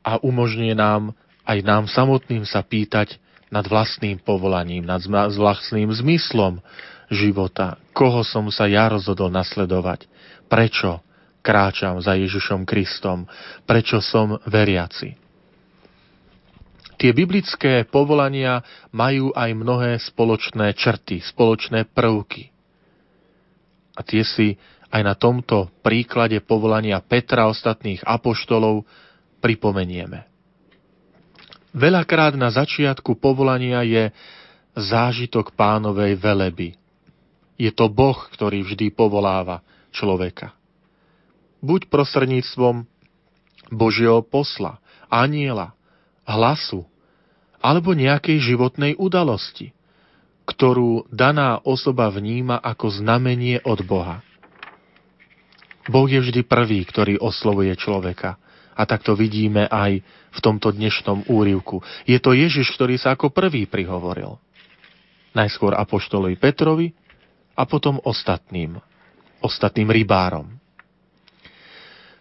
a umožňuje nám aj nám samotným sa pýtať nad vlastným povolaním, nad vlastným zmyslom života. Koho som sa ja rozhodol nasledovať? Prečo? kráčam za Ježišom Kristom, prečo som veriaci. Tie biblické povolania majú aj mnohé spoločné črty, spoločné prvky. A tie si aj na tomto príklade povolania Petra ostatných apoštolov pripomenieme. Veľakrát na začiatku povolania je zážitok pánovej veleby. Je to Boh, ktorý vždy povoláva človeka buď prostredníctvom Božieho posla, aniela, hlasu, alebo nejakej životnej udalosti, ktorú daná osoba vníma ako znamenie od Boha. Boh je vždy prvý, ktorý oslovuje človeka. A tak to vidíme aj v tomto dnešnom úrivku. Je to Ježiš, ktorý sa ako prvý prihovoril. Najskôr apoštolovi Petrovi a potom ostatným, ostatným rybárom.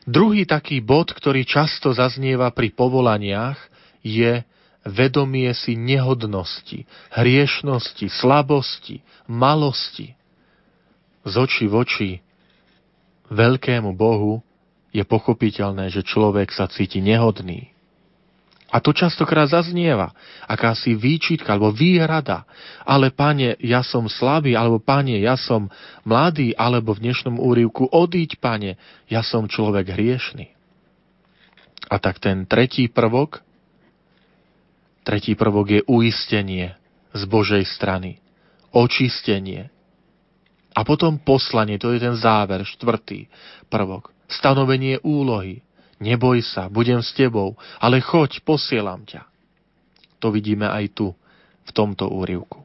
Druhý taký bod, ktorý často zaznieva pri povolaniach, je vedomie si nehodnosti, hriešnosti, slabosti, malosti. Z očí v oči veľkému Bohu je pochopiteľné, že človek sa cíti nehodný. A to častokrát zaznieva, akási výčitka alebo výhrada. Ale pane, ja som slabý, alebo pane, ja som mladý, alebo v dnešnom úrivku odíď, pane, ja som človek hriešný. A tak ten tretí prvok, tretí prvok je uistenie z Božej strany, očistenie. A potom poslanie, to je ten záver, štvrtý prvok, stanovenie úlohy, Neboj sa, budem s tebou, ale choď, posielam ťa. To vidíme aj tu, v tomto úrivku.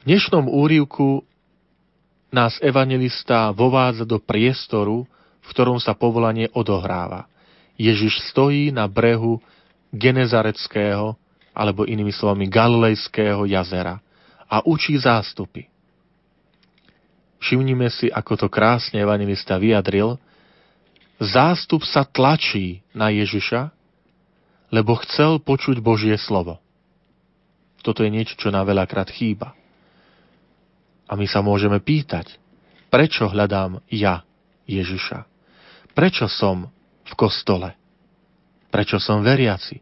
V dnešnom úrivku nás evangelista vovádza do priestoru, v ktorom sa povolanie odohráva. Ježiš stojí na brehu Genezareckého, alebo inými slovami Galilejského jazera a učí zástupy. Všimnime si, ako to krásne evangelista vyjadril. Zástup sa tlačí na Ježiša, lebo chcel počuť Božie slovo. Toto je niečo, čo nám veľakrát chýba. A my sa môžeme pýtať, prečo hľadám ja Ježiša? Prečo som v kostole? Prečo som veriaci?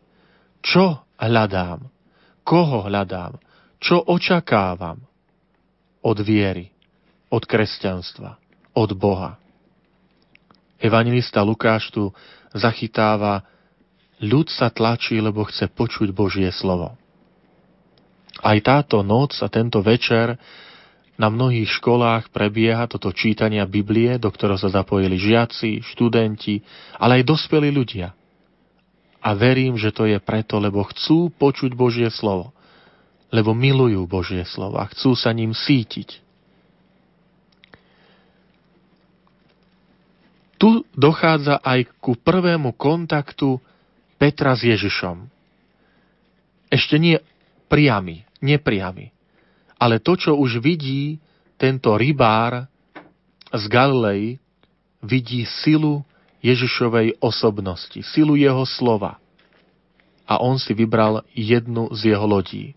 Čo hľadám? Koho hľadám? Čo očakávam od viery? od kresťanstva, od Boha. Evangelista Lukáš tu zachytáva, ľud sa tlačí, lebo chce počuť Božie slovo. Aj táto noc a tento večer na mnohých školách prebieha toto čítania Biblie, do ktorého sa zapojili žiaci, študenti, ale aj dospelí ľudia. A verím, že to je preto, lebo chcú počuť Božie slovo, lebo milujú Božie slovo a chcú sa ním sítiť. tu dochádza aj ku prvému kontaktu Petra s Ježišom. Ešte nie priamy, nepriamy. Ale to, čo už vidí tento rybár z Galilei, vidí silu Ježišovej osobnosti, silu jeho slova. A on si vybral jednu z jeho lodí.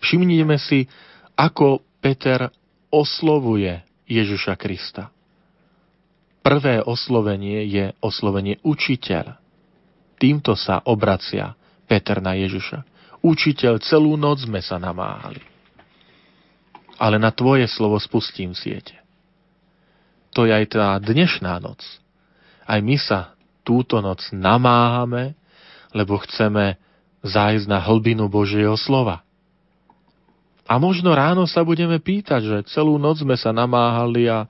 Všimnime si, ako Peter oslovuje Ježiša Krista. Prvé oslovenie je oslovenie učiteľ. Týmto sa obracia Peter na Ježiša. Učiteľ, celú noc sme sa namáhali. Ale na tvoje slovo spustím siete. To je aj tá dnešná noc. Aj my sa túto noc namáhame, lebo chceme zájsť na hlbinu Božieho slova. A možno ráno sa budeme pýtať, že celú noc sme sa namáhali a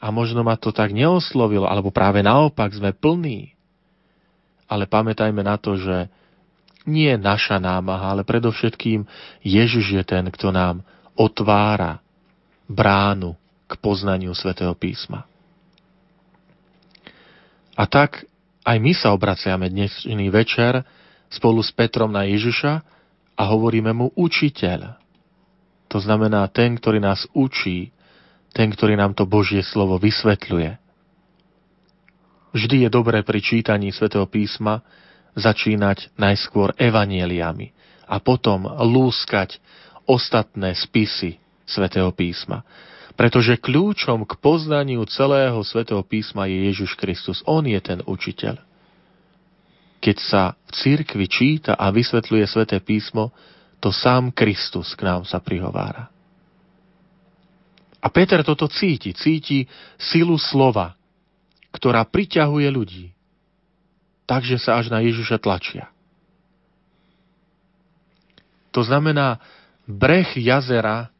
a možno ma to tak neoslovilo, alebo práve naopak sme plní. Ale pamätajme na to, že nie je naša námaha, ale predovšetkým Ježiš je ten, kto nám otvára bránu k poznaniu svätého písma. A tak aj my sa obraciame dnešný večer spolu s Petrom na Ježiša a hovoríme mu učiteľ. To znamená ten, ktorý nás učí ten, ktorý nám to Božie slovo vysvetľuje. Vždy je dobré pri čítaní svätého písma začínať najskôr evanieliami a potom lúskať ostatné spisy svätého písma. Pretože kľúčom k poznaniu celého svätého písma je Ježiš Kristus. On je ten učiteľ. Keď sa v cirkvi číta a vysvetľuje sväté písmo, to sám Kristus k nám sa prihovára. A Peter toto cíti, cíti silu slova, ktorá priťahuje ľudí, takže sa až na Ježiša tlačia. To znamená, breh jazera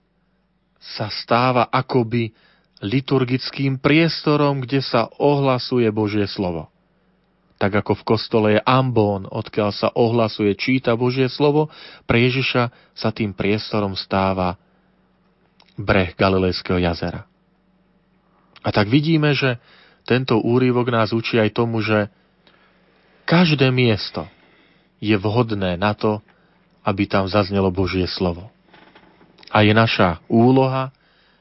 sa stáva akoby liturgickým priestorom, kde sa ohlasuje Božie slovo. Tak ako v kostole je ambón, odkiaľ sa ohlasuje, číta Božie slovo, pre Ježiša sa tým priestorom stáva breh Galilejského jazera. A tak vidíme, že tento úryvok nás učí aj tomu, že každé miesto je vhodné na to, aby tam zaznelo Božie slovo. A je naša úloha,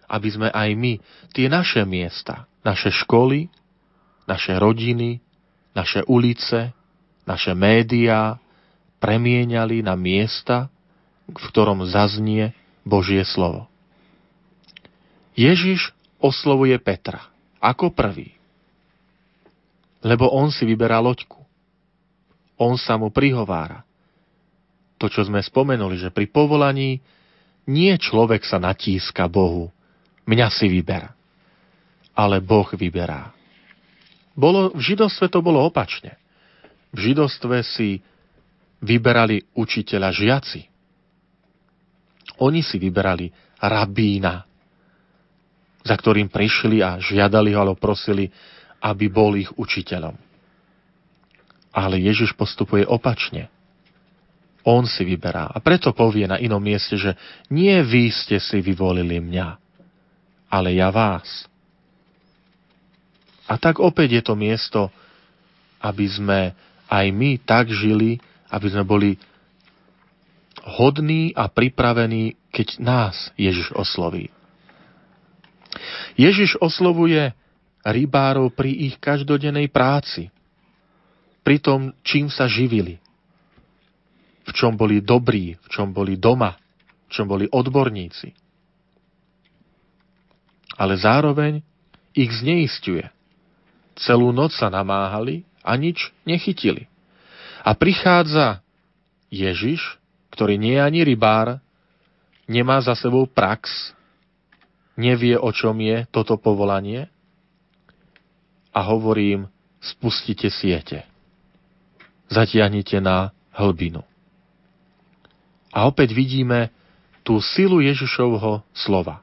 aby sme aj my tie naše miesta, naše školy, naše rodiny, naše ulice, naše médiá premieniali na miesta, v ktorom zaznie Božie slovo. Ježiš oslovuje Petra ako prvý, lebo on si vyberá loďku. On sa mu prihovára. To, čo sme spomenuli, že pri povolaní nie človek sa natíska Bohu, mňa si vyberá, ale Boh vyberá. Bolo, v židostve to bolo opačne. V židostve si vyberali učiteľa žiaci. Oni si vyberali rabína, za ktorým prišli a žiadali ho alebo prosili, aby bol ich učiteľom. Ale Ježiš postupuje opačne. On si vyberá. A preto povie na inom mieste, že nie vy ste si vyvolili mňa, ale ja vás. A tak opäť je to miesto aby sme aj my tak žili, aby sme boli hodní a pripravení, keď nás Ježiš osloví. Ježiš oslovuje rybárov pri ich každodennej práci, pri tom, čím sa živili, v čom boli dobrí, v čom boli doma, v čom boli odborníci. Ale zároveň ich zneistuje. Celú noc sa namáhali a nič nechytili. A prichádza Ježiš, ktorý nie je ani rybár, nemá za sebou prax, nevie, o čom je toto povolanie a hovorím, spustite siete. Zatiahnite na hlbinu. A opäť vidíme tú silu Ježišovho slova.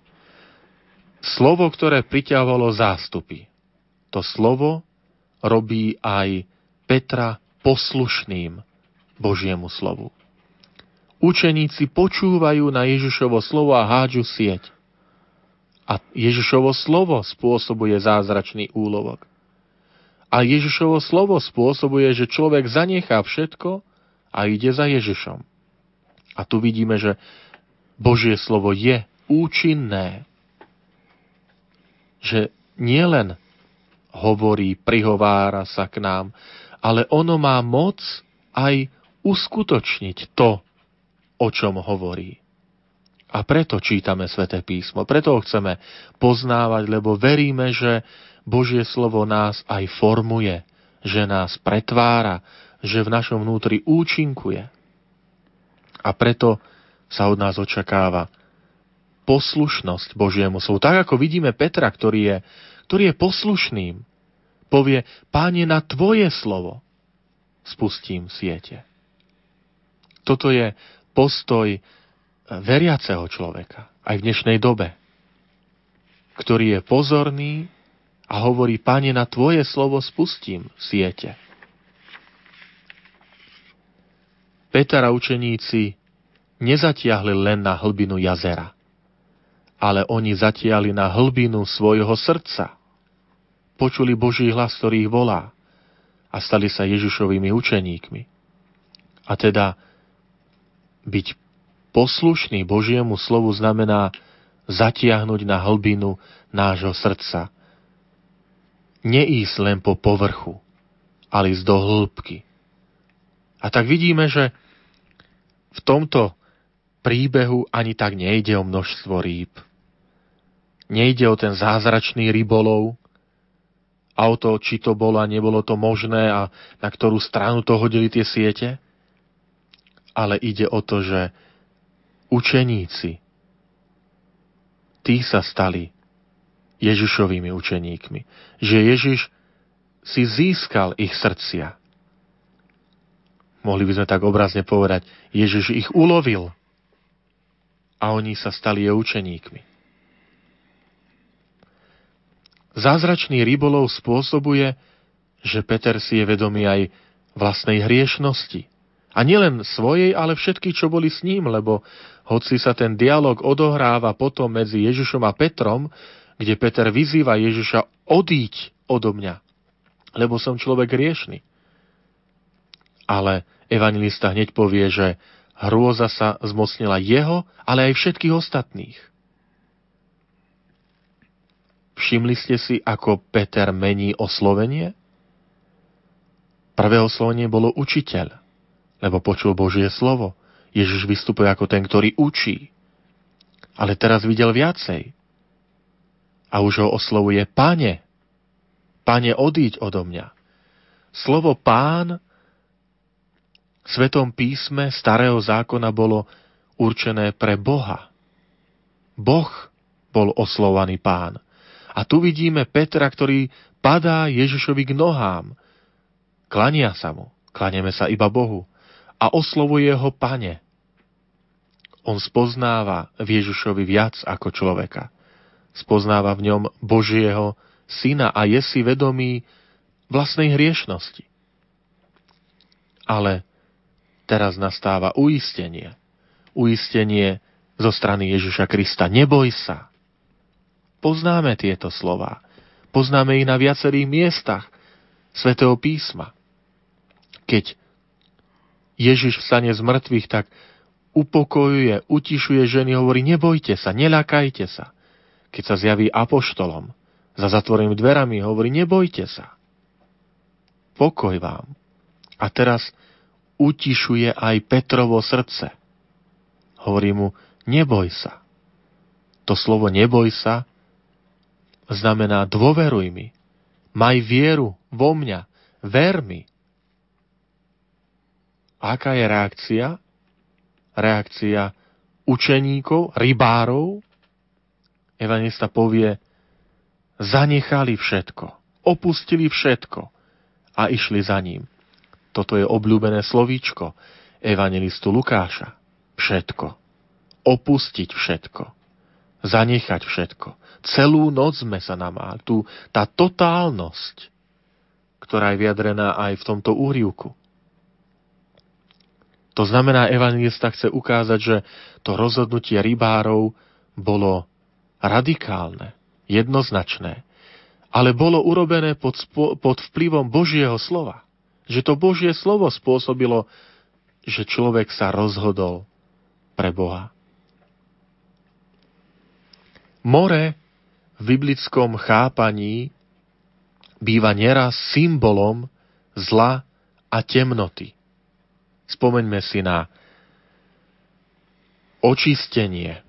Slovo, ktoré priťahovalo zástupy. To slovo robí aj Petra poslušným Božiemu slovu. Učeníci počúvajú na Ježišovo slovo a hádžu sieť. A Ježišovo slovo spôsobuje zázračný úlovok. A Ježišovo slovo spôsobuje, že človek zanechá všetko a ide za Ježišom. A tu vidíme, že Božie slovo je účinné že nielen hovorí, prihovára sa k nám, ale ono má moc aj uskutočniť to, o čom hovorí. A preto čítame sväté písmo, preto ho chceme poznávať, lebo veríme, že Božie slovo nás aj formuje, že nás pretvára, že v našom vnútri účinkuje. A preto sa od nás očakáva poslušnosť Božiemu slovu. Tak ako vidíme Petra, ktorý je, ktorý je poslušným, povie, páne, na tvoje slovo spustím siete. Toto je postoj veriaceho človeka, aj v dnešnej dobe, ktorý je pozorný a hovorí, Pane, na Tvoje slovo spustím siete. Peter a učeníci nezatiahli len na hlbinu jazera ale oni zatiali na hlbinu svojho srdca. Počuli Boží hlas, ktorý ich volá a stali sa Ježišovými učeníkmi. A teda byť poslušný Božiemu slovu znamená zatiahnuť na hlbinu nášho srdca. Neísť len po povrchu, ale ísť do hĺbky. A tak vidíme, že v tomto príbehu ani tak nejde o množstvo rýb. Nejde o ten zázračný rybolov a o to, či to bolo a nebolo to možné a na ktorú stranu to hodili tie siete, ale ide o to, že učeníci, tí sa stali Ježišovými učeníkmi. Že Ježiš si získal ich srdcia. Mohli by sme tak obrazne povedať, Ježiš ich ulovil a oni sa stali jeho učeníkmi. Zázračný rybolov spôsobuje, že Peter si je vedomý aj vlastnej hriešnosti. A nielen svojej, ale všetky, čo boli s ním, lebo hoci sa ten dialog odohráva potom medzi Ježišom a Petrom, kde Peter vyzýva Ježiša odíť odo mňa, lebo som človek hriešný. Ale evangelista hneď povie, že Hrôza sa zmocnila jeho, ale aj všetkých ostatných. Všimli ste si, ako Peter mení oslovenie? Prvé oslovenie bolo učiteľ, lebo počul Božie slovo. Ježiš vystupuje ako ten, ktorý učí. Ale teraz videl viacej. A už ho oslovuje Pane. Pane, odíď odo mňa. Slovo pán Svetom písme starého zákona bolo určené pre Boha. Boh bol oslovaný pán. A tu vidíme Petra, ktorý padá Ježišovi k nohám. Klania sa mu, klanieme sa iba Bohu a oslovuje ho pane. On spoznáva v Ježišovi viac ako človeka. Spoznáva v ňom Božieho syna a je si vedomý vlastnej hriešnosti. Ale teraz nastáva uistenie. Uistenie zo strany Ježiša Krista. Neboj sa. Poznáme tieto slova. Poznáme ich na viacerých miestach Svetého písma. keď Ježiš vstane z mŕtvych, tak upokojuje, utišuje ženy, hovorí, nebojte sa, neľakajte sa. Keď sa zjaví apoštolom, za zatvorenými dverami, hovorí, nebojte sa. Pokoj vám. A teraz utišuje aj Petrovo srdce. Hovorí mu, neboj sa. To slovo neboj sa znamená dôveruj mi, maj vieru vo mňa, ver mi. Aká je reakcia? Reakcia učeníkov, rybárov. Evangelista povie, zanechali všetko, opustili všetko a išli za ním. Toto je obľúbené slovíčko evangelistu Lukáša. Všetko. Opustiť všetko. Zanechať všetko. Celú noc sme sa namáli. Tu tá totálnosť, ktorá je vyjadrená aj v tomto úrivku. To znamená, evangelista chce ukázať, že to rozhodnutie rybárov bolo radikálne, jednoznačné, ale bolo urobené pod, pod vplyvom Božieho slova že to Božie slovo spôsobilo, že človek sa rozhodol pre Boha. More v biblickom chápaní býva neraz symbolom zla a temnoty. Spomeňme si na očistenie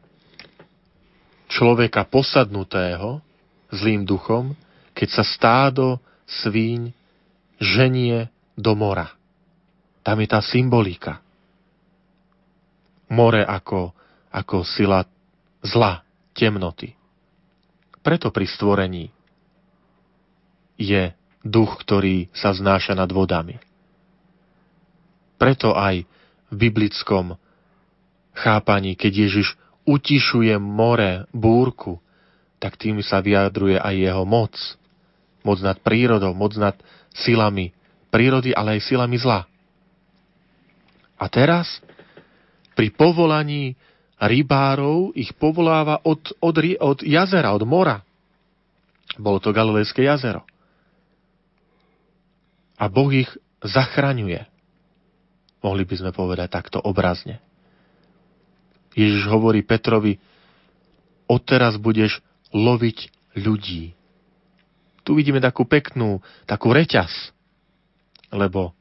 človeka posadnutého zlým duchom, keď sa stádo svíň ženie do mora. Tam je tá symbolika. More ako, ako sila zla, temnoty. Preto pri stvorení je duch, ktorý sa znáša nad vodami. Preto aj v biblickom chápaní, keď Ježiš utišuje more, búrku, tak tým sa vyjadruje aj jeho moc. Moc nad prírodou, moc nad silami prírody, ale aj silami zla. A teraz, pri povolaní rybárov, ich povoláva od, od, od jazera, od mora. Bolo to Galilejské jazero. A Boh ich zachraňuje. Mohli by sme povedať takto obrazne. Ježiš hovorí Petrovi, odteraz budeš loviť ľudí. Tu vidíme takú peknú, takú reťaz lebo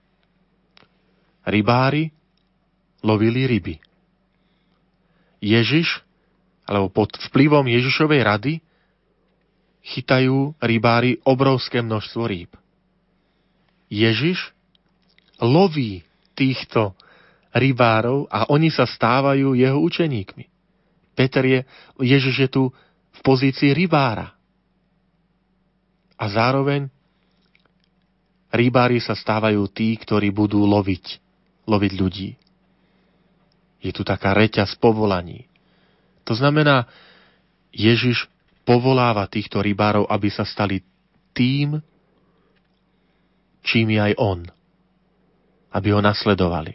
rybári lovili ryby. Ježiš, alebo pod vplyvom Ježišovej rady, chytajú rybári obrovské množstvo rýb. Ježiš loví týchto rybárov a oni sa stávajú jeho učeníkmi. Peter je, Ježiš je tu v pozícii rybára. A zároveň Rybári sa stávajú tí, ktorí budú loviť, loviť ľudí. Je tu taká reťaz povolaní. To znamená, Ježiš povoláva týchto rybárov, aby sa stali tým, čím je aj on. Aby ho nasledovali.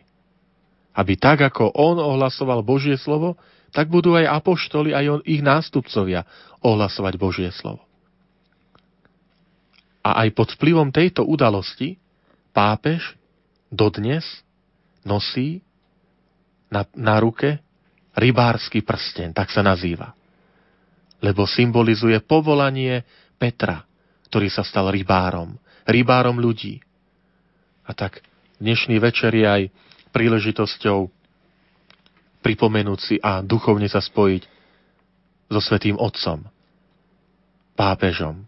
Aby tak, ako on ohlasoval Božie slovo, tak budú aj apoštoli, aj on, ich nástupcovia ohlasovať Božie slovo. A aj pod vplyvom tejto udalosti pápež dodnes nosí na, na ruke rybársky prsten, tak sa nazýva. Lebo symbolizuje povolanie Petra, ktorý sa stal rybárom, rybárom ľudí. A tak dnešný večer je aj príležitosťou pripomenúť si a duchovne sa spojiť so Svetým Otcom, pápežom,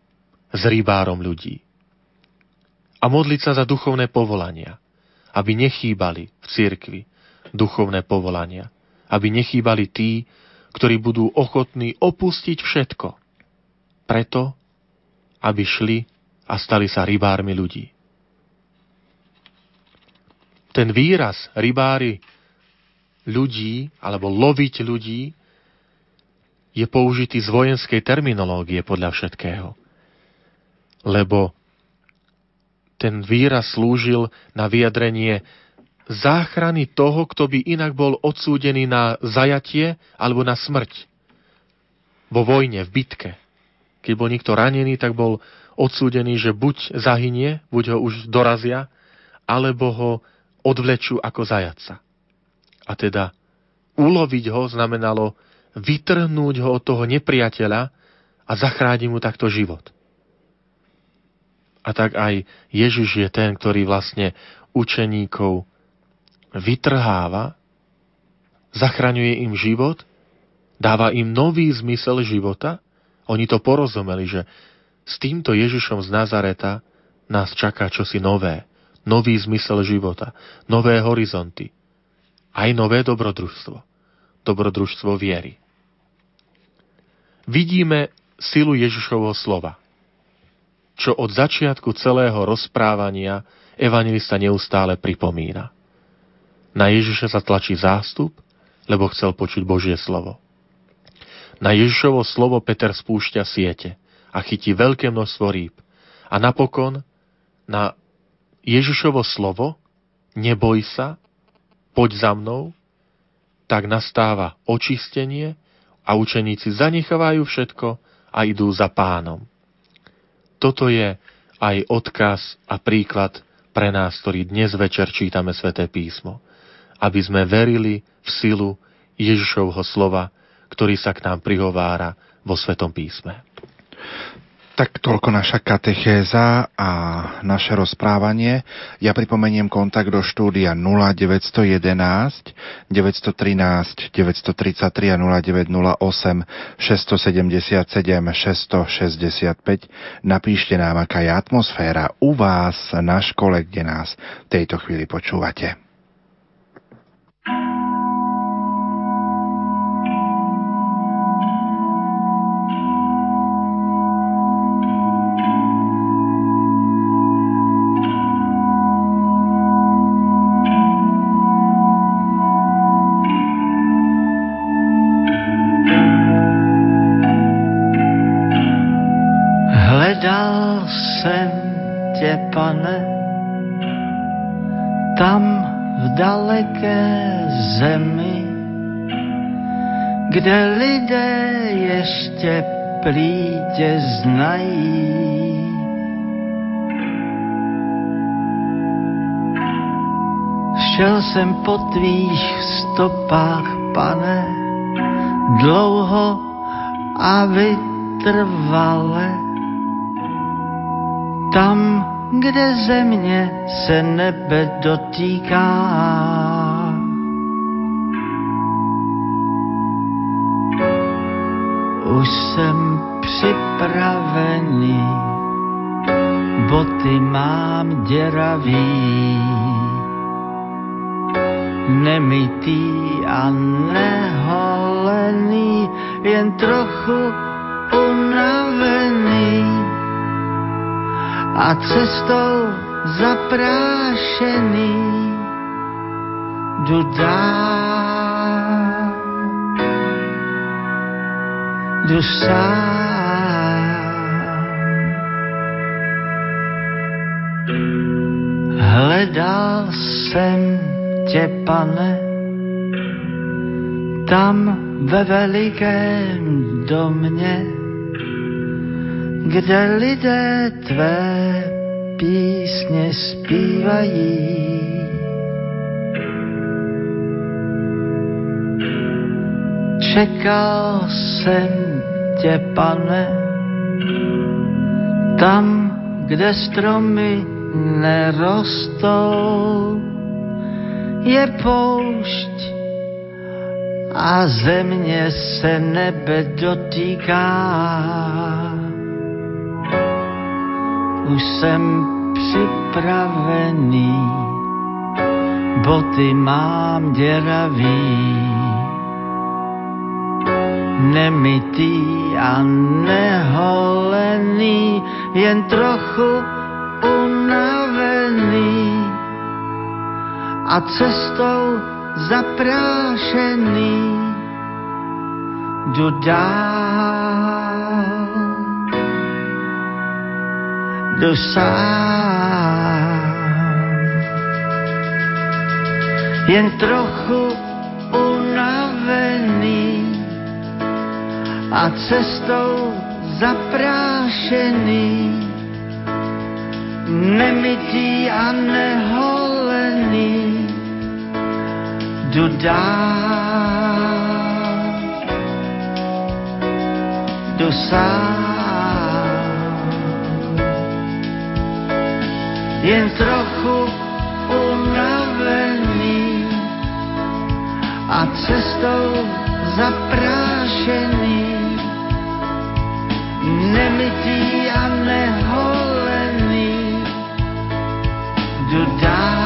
s rybárom ľudí. A modliť sa za duchovné povolania, aby nechýbali v cirkvi duchovné povolania, aby nechýbali tí, ktorí budú ochotní opustiť všetko, preto, aby šli a stali sa rybármi ľudí. Ten výraz rybári ľudí, alebo loviť ľudí, je použitý z vojenskej terminológie podľa všetkého lebo ten výraz slúžil na vyjadrenie záchrany toho, kto by inak bol odsúdený na zajatie alebo na smrť. Vo vojne, v bitke. Keď bol niekto ranený, tak bol odsúdený, že buď zahynie, buď ho už dorazia, alebo ho odvlečú ako zajaca. A teda uloviť ho znamenalo vytrhnúť ho od toho nepriateľa a zachrániť mu takto život. A tak aj Ježiš je ten, ktorý vlastne učeníkov vytrháva, zachraňuje im život, dáva im nový zmysel života. Oni to porozumeli, že s týmto Ježišom z Nazareta nás čaká čosi nové, nový zmysel života, nové horizonty, aj nové dobrodružstvo, dobrodružstvo viery. Vidíme silu Ježišovho slova, čo od začiatku celého rozprávania evangelista neustále pripomína. Na Ježiša sa tlačí zástup, lebo chcel počuť Božie slovo. Na Ježišovo slovo Peter spúšťa siete a chytí veľké množstvo rýb. A napokon na Ježišovo slovo neboj sa, poď za mnou, tak nastáva očistenie a učeníci zanechávajú všetko a idú za pánom. Toto je aj odkaz a príklad pre nás, ktorí dnes večer čítame sväté písmo. Aby sme verili v silu Ježišovho slova, ktorý sa k nám prihovára vo Svetom písme. Tak toľko naša katechéza a naše rozprávanie. Ja pripomeniem kontakt do štúdia 0911 913 933 a 0908 677 665. Napíšte nám, aká je atmosféra u vás na škole, kde nás v tejto chvíli počúvate. kde prý tě znají. Šel jsem po tvých stopách, pane, dlouho a vytrvale. Tam, kde země se nebe dotýká. Už jsem připravený, boty mám děravý, nemytý a neholený, jen trochu unavený. A cestou zaprášený. Jdu dál. Jdu sám. Hledal jsem tě, pane, tam ve velikém domě, kde lidé tvé písně zpívají. Čekal jsem tě, pane, tam, kde stromy nerostou, je poušť a země se nebe dotýká. Už jsem připravený, boty mám děravý nemytý a neholený, jen trochu unavený a cestou zaprášený jdu dál. Jdu sám. Jen trochu a cestou zaprášený Nemitý a neholený jdu dál, jdu sám. Jen trochu unavený a cestou zaprášený, nemitý a neholený, jdu dál.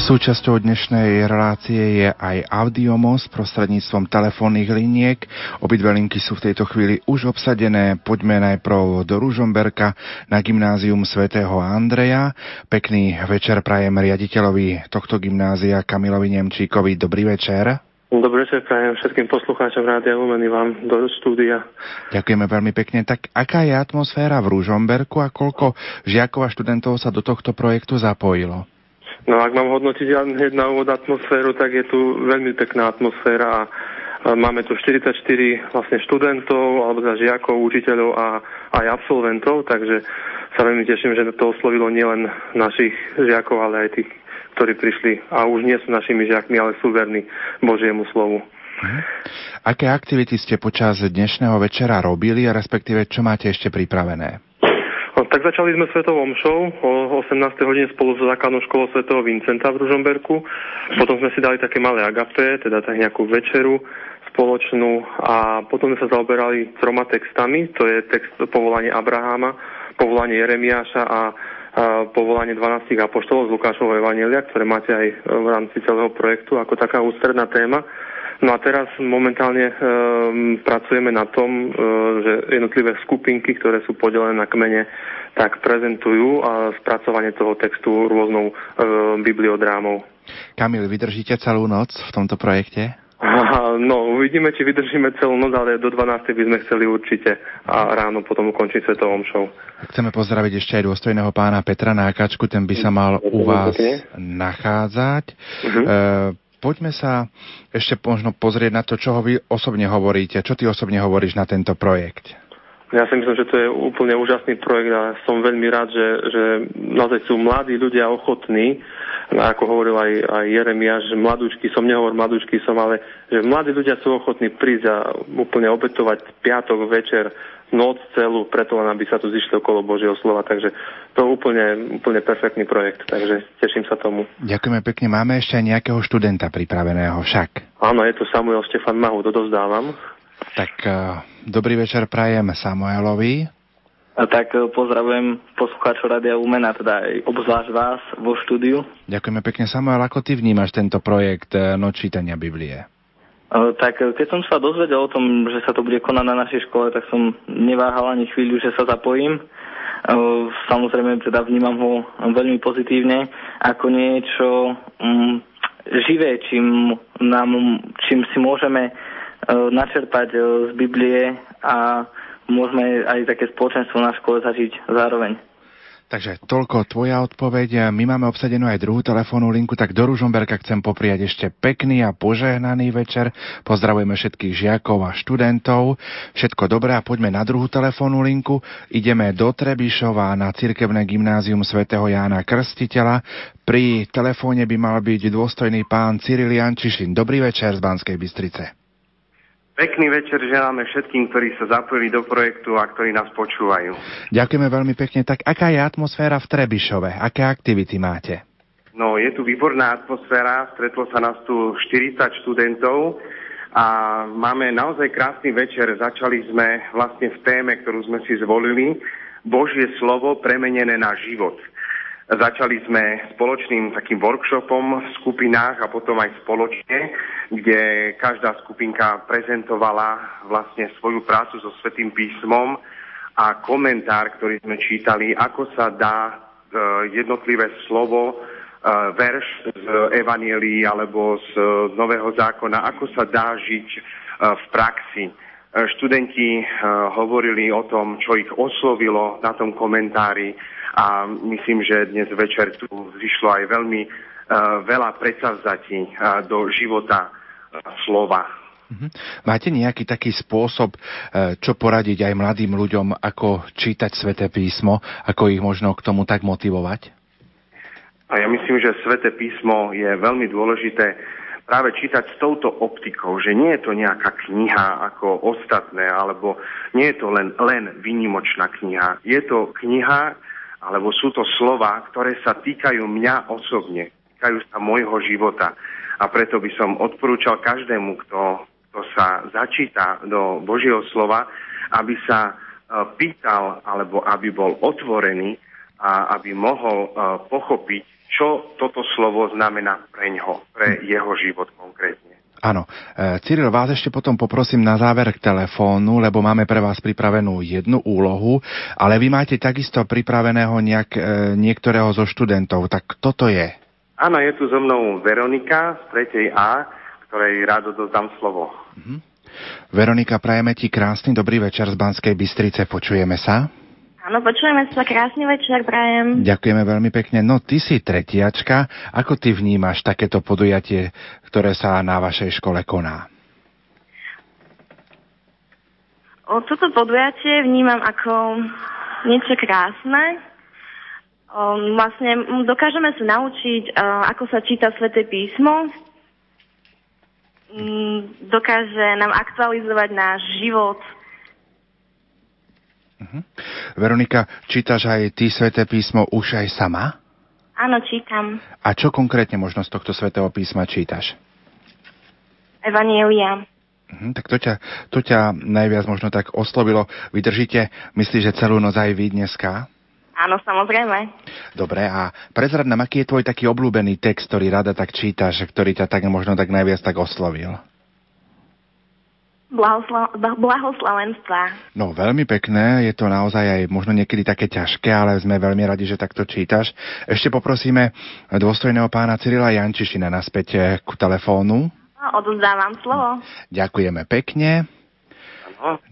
Súčasťou dnešnej relácie je aj audiomost prostredníctvom telefónnych liniek. Obidve linky sú v tejto chvíli už obsadené. Poďme najprv do Ružomberka na gymnázium svätého Andreja. Pekný večer prajem riaditeľovi tohto gymnázia Kamilovi Nemčíkovi. Dobrý večer. Dobrý večer prajem všetkým poslucháčom Rádia Lumeny vám do štúdia. Ďakujeme veľmi pekne. Tak aká je atmosféra v Ružomberku a koľko žiakov a študentov sa do tohto projektu zapojilo? No ak mám hodnotiť hneď na úvod atmosféru, tak je tu veľmi pekná atmosféra a Máme tu 44 vlastne študentov, alebo teda žiakov, učiteľov a aj absolventov, takže sa veľmi teším, že to oslovilo nielen našich žiakov, ale aj tých, ktorí prišli a už nie sú našimi žiakmi, ale sú verní Božiemu slovu. Mhm. Aké aktivity ste počas dnešného večera robili a respektíve čo máte ešte pripravené? No, tak začali sme svetovou mšou o 18. hodine spolu so základnou školou svätého Vincenta v Ružomberku. Potom sme si dali také malé agape, teda tak nejakú večeru spoločnú a potom sme sa zaoberali troma textami. To je text povolanie Abraháma, povolanie Jeremiáša a povolanie 12 apoštolov z Lukášovho Evanielia, ktoré máte aj v rámci celého projektu ako taká ústredná téma. No a teraz momentálne e, pracujeme na tom, e, že jednotlivé skupinky, ktoré sú podelené na kmene, tak prezentujú a spracovanie toho textu rôznou e, bibliodrámou. Kamil, vydržíte celú noc v tomto projekte? No, uvidíme, či vydržíme celú noc, ale do 12. by sme chceli určite a ráno potom ukončiť svetovom show. Chceme pozdraviť ešte aj dôstojného pána Petra Nákačku, ten by sa mal u vás nachádzať. Uh-huh. E, poďme sa ešte možno pozrieť na to, čo vy osobne hovoríte. Čo ty osobne hovoríš na tento projekt? Ja si myslím, že to je úplne úžasný projekt a som veľmi rád, že, že naozaj sú mladí ľudia ochotní, ako hovoril aj, aj Jeremiáš, že mladúčky som, nehovor mladúčky som, ale že mladí ľudia sú ochotní prísť a úplne obetovať piatok večer noc celú, preto len aby sa tu zišli okolo Božieho slova. Takže to je úplne, úplne perfektný projekt, takže teším sa tomu. Ďakujeme pekne. Máme ešte aj nejakého študenta pripraveného však. Áno, je to Samuel Štefan Mahu, dodozdávam. Tak uh, dobrý večer prajem Samuelovi. A tak uh, pozdravujem poslucháčov Radia Umena, teda aj obzvlášť vás vo štúdiu. Ďakujeme pekne. Samuel, ako ty vnímaš tento projekt uh, Nočítania Biblie? Tak keď som sa dozvedel o tom, že sa to bude konať na našej škole, tak som neváhal ani chvíľu, že sa zapojím. Samozrejme, teda vnímam ho veľmi pozitívne ako niečo um, živé, čím, nám, čím si môžeme načerpať uh, z Biblie a môžeme aj také spoločenstvo na škole zažiť zároveň. Takže toľko tvoja odpoveď. My máme obsadenú aj druhú telefónnu linku, tak do Ružomberka chcem popriať ešte pekný a požehnaný večer. Pozdravujeme všetkých žiakov a študentov. Všetko dobré a poďme na druhú telefónnu linku. Ideme do Trebišova na cirkevné gymnázium svätého Jána Krstiteľa. Pri telefóne by mal byť dôstojný pán Cyril Jančišin. Dobrý večer z Banskej Bystrice. Pekný večer želáme všetkým, ktorí sa zapojili do projektu a ktorí nás počúvajú. Ďakujeme veľmi pekne. Tak aká je atmosféra v Trebišove? Aké aktivity máte? No, je tu výborná atmosféra. Stretlo sa nás tu 40 študentov a máme naozaj krásny večer. Začali sme vlastne v téme, ktorú sme si zvolili. Božie slovo premenené na život. Začali sme spoločným takým workshopom v skupinách a potom aj spoločne, kde každá skupinka prezentovala vlastne svoju prácu so Svetým písmom a komentár, ktorý sme čítali, ako sa dá e, jednotlivé slovo, e, verš z Evanielii alebo z Nového zákona, ako sa dá žiť e, v praxi. Študenti hovorili o tom, čo ich oslovilo na tom komentári, a myslím, že dnes večer tu vyšlo aj veľmi uh, veľa predsavzatí uh, do života uh, slova. Mhm. Máte nejaký taký spôsob, e, čo poradiť aj mladým ľuďom, ako čítať sväté písmo, ako ich možno k tomu tak motivovať? A ja myslím, že sväté písmo je veľmi dôležité práve čítať s touto optikou, že nie je to nejaká kniha ako ostatné, alebo nie je to len, len výnimočná kniha. Je to kniha, alebo sú to slova, ktoré sa týkajú mňa osobne, týkajú sa môjho života. A preto by som odporúčal každému, kto, kto sa začíta do Božieho slova, aby sa e, pýtal, alebo aby bol otvorený a aby mohol e, pochopiť, čo toto slovo znamená pre ňo, pre jeho život konkrétne. Áno. E, Cyril, vás ešte potom poprosím na záver k telefónu, lebo máme pre vás pripravenú jednu úlohu, ale vy máte takisto pripraveného nejak, e, niektorého zo študentov. Tak kto to je? Áno, je tu so mnou Veronika z 3. A, ktorej rád odozdám slovo. Mhm. Veronika, prajeme ti krásny dobrý večer z Banskej Bystrice. Počujeme sa? Áno, počujeme sa. Krásny večer, prajem. Ďakujeme veľmi pekne. No, ty si tretiačka. Ako ty vnímaš takéto podujatie, ktoré sa na vašej škole koná? O, toto podujatie vnímam ako niečo krásne. O, vlastne dokážeme sa naučiť, o, ako sa číta Sveté písmo. Mm, dokáže nám aktualizovať náš život, Uh-huh. Veronika, čítaš aj ty sväté písmo už aj sama? Áno, čítam. A čo konkrétne možno z tohto svätého písma čítaš? Evanielia. Uh-huh, tak to ťa, to ťa najviac možno tak oslovilo. Vydržíte, myslíš, že celú noc aj vy dneska? Áno, samozrejme. Dobre, a prezrad nám, aký je tvoj taký obľúbený text, ktorý rada tak čítaš, ktorý ťa tak možno tak najviac tak oslovil? Blahosla- blahoslavenstva. No, veľmi pekné, je to naozaj aj možno niekedy také ťažké, ale sme veľmi radi, že takto čítaš. Ešte poprosíme dôstojného pána Cyrila Jančišina naspäť eh, ku telefónu. No, odozdávam slovo. Ďakujeme pekne.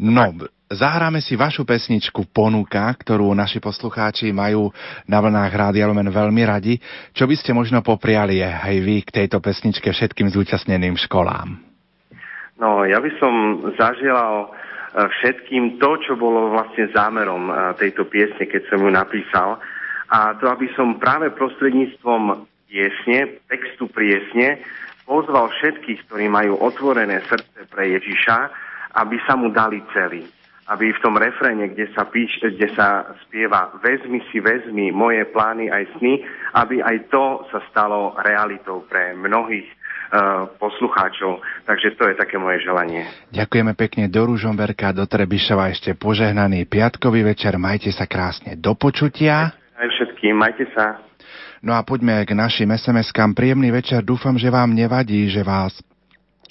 No, zahráme si vašu pesničku Ponuka, ktorú naši poslucháči majú na vlnách Rádia Lumen veľmi radi. Čo by ste možno popriali aj vy k tejto pesničke všetkým zúčastneným školám? No, ja by som zaželal e, všetkým to, čo bolo vlastne zámerom e, tejto piesne, keď som ju napísal. A to, aby som práve prostredníctvom piesne, textu piesne, pozval všetkých, ktorí majú otvorené srdce pre Ježiša, aby sa mu dali celý. Aby v tom refréne, kde sa, píš, kde sa spieva vezmi si, vezmi moje plány aj sny, aby aj to sa stalo realitou pre mnohých poslucháčov. Takže to je také moje želanie. Ďakujeme pekne do Ružomberka, do Trebišova ešte požehnaný piatkový večer. Majte sa krásne. Do počutia. Aj všetkým, majte sa. No a poďme k našim SMS-kám. Príjemný večer. Dúfam, že vám nevadí, že vás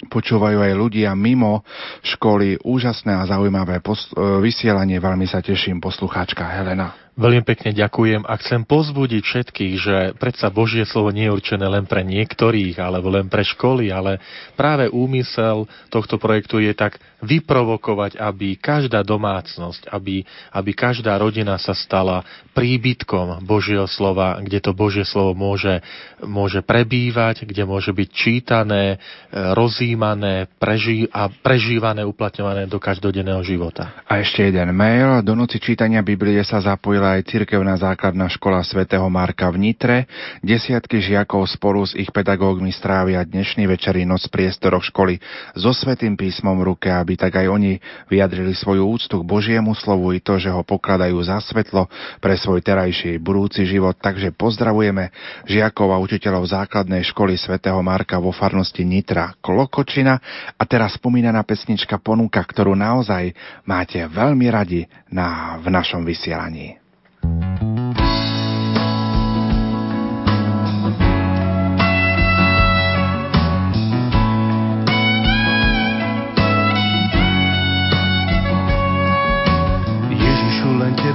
počúvajú aj ľudia mimo školy. Úžasné a zaujímavé pos- vysielanie. Veľmi sa teším, poslucháčka Helena. Veľmi pekne ďakujem a chcem pozbudiť všetkých, že predsa Božie slovo nie je určené len pre niektorých alebo len pre školy, ale práve úmysel tohto projektu je tak vyprovokovať, aby každá domácnosť, aby, aby každá rodina sa stala príbytkom Božieho slova, kde to Božie slovo môže, môže prebývať, kde môže byť čítané, rozímané preží, a prežívané, uplatňované do každodenného života. A ešte jeden mail. Do noci čítania Biblie sa zapojila aj cirkevná základná škola svätého Marka v Nitre. Desiatky žiakov spolu s ich pedagógmi strávia dnešný večerý noc v priestoroch školy so svetým písmom v ruke, aby tak aj oni vyjadrili svoju úctu k Božiemu slovu i to, že ho pokladajú za svetlo pre svoj terajší budúci život. Takže pozdravujeme žiakov a učiteľov základnej školy svätého Marka vo farnosti Nitra Klokočina a teraz spomínaná pesnička ponúka, ktorú naozaj máte veľmi radi na, v našom vysielaní. Ježišu, len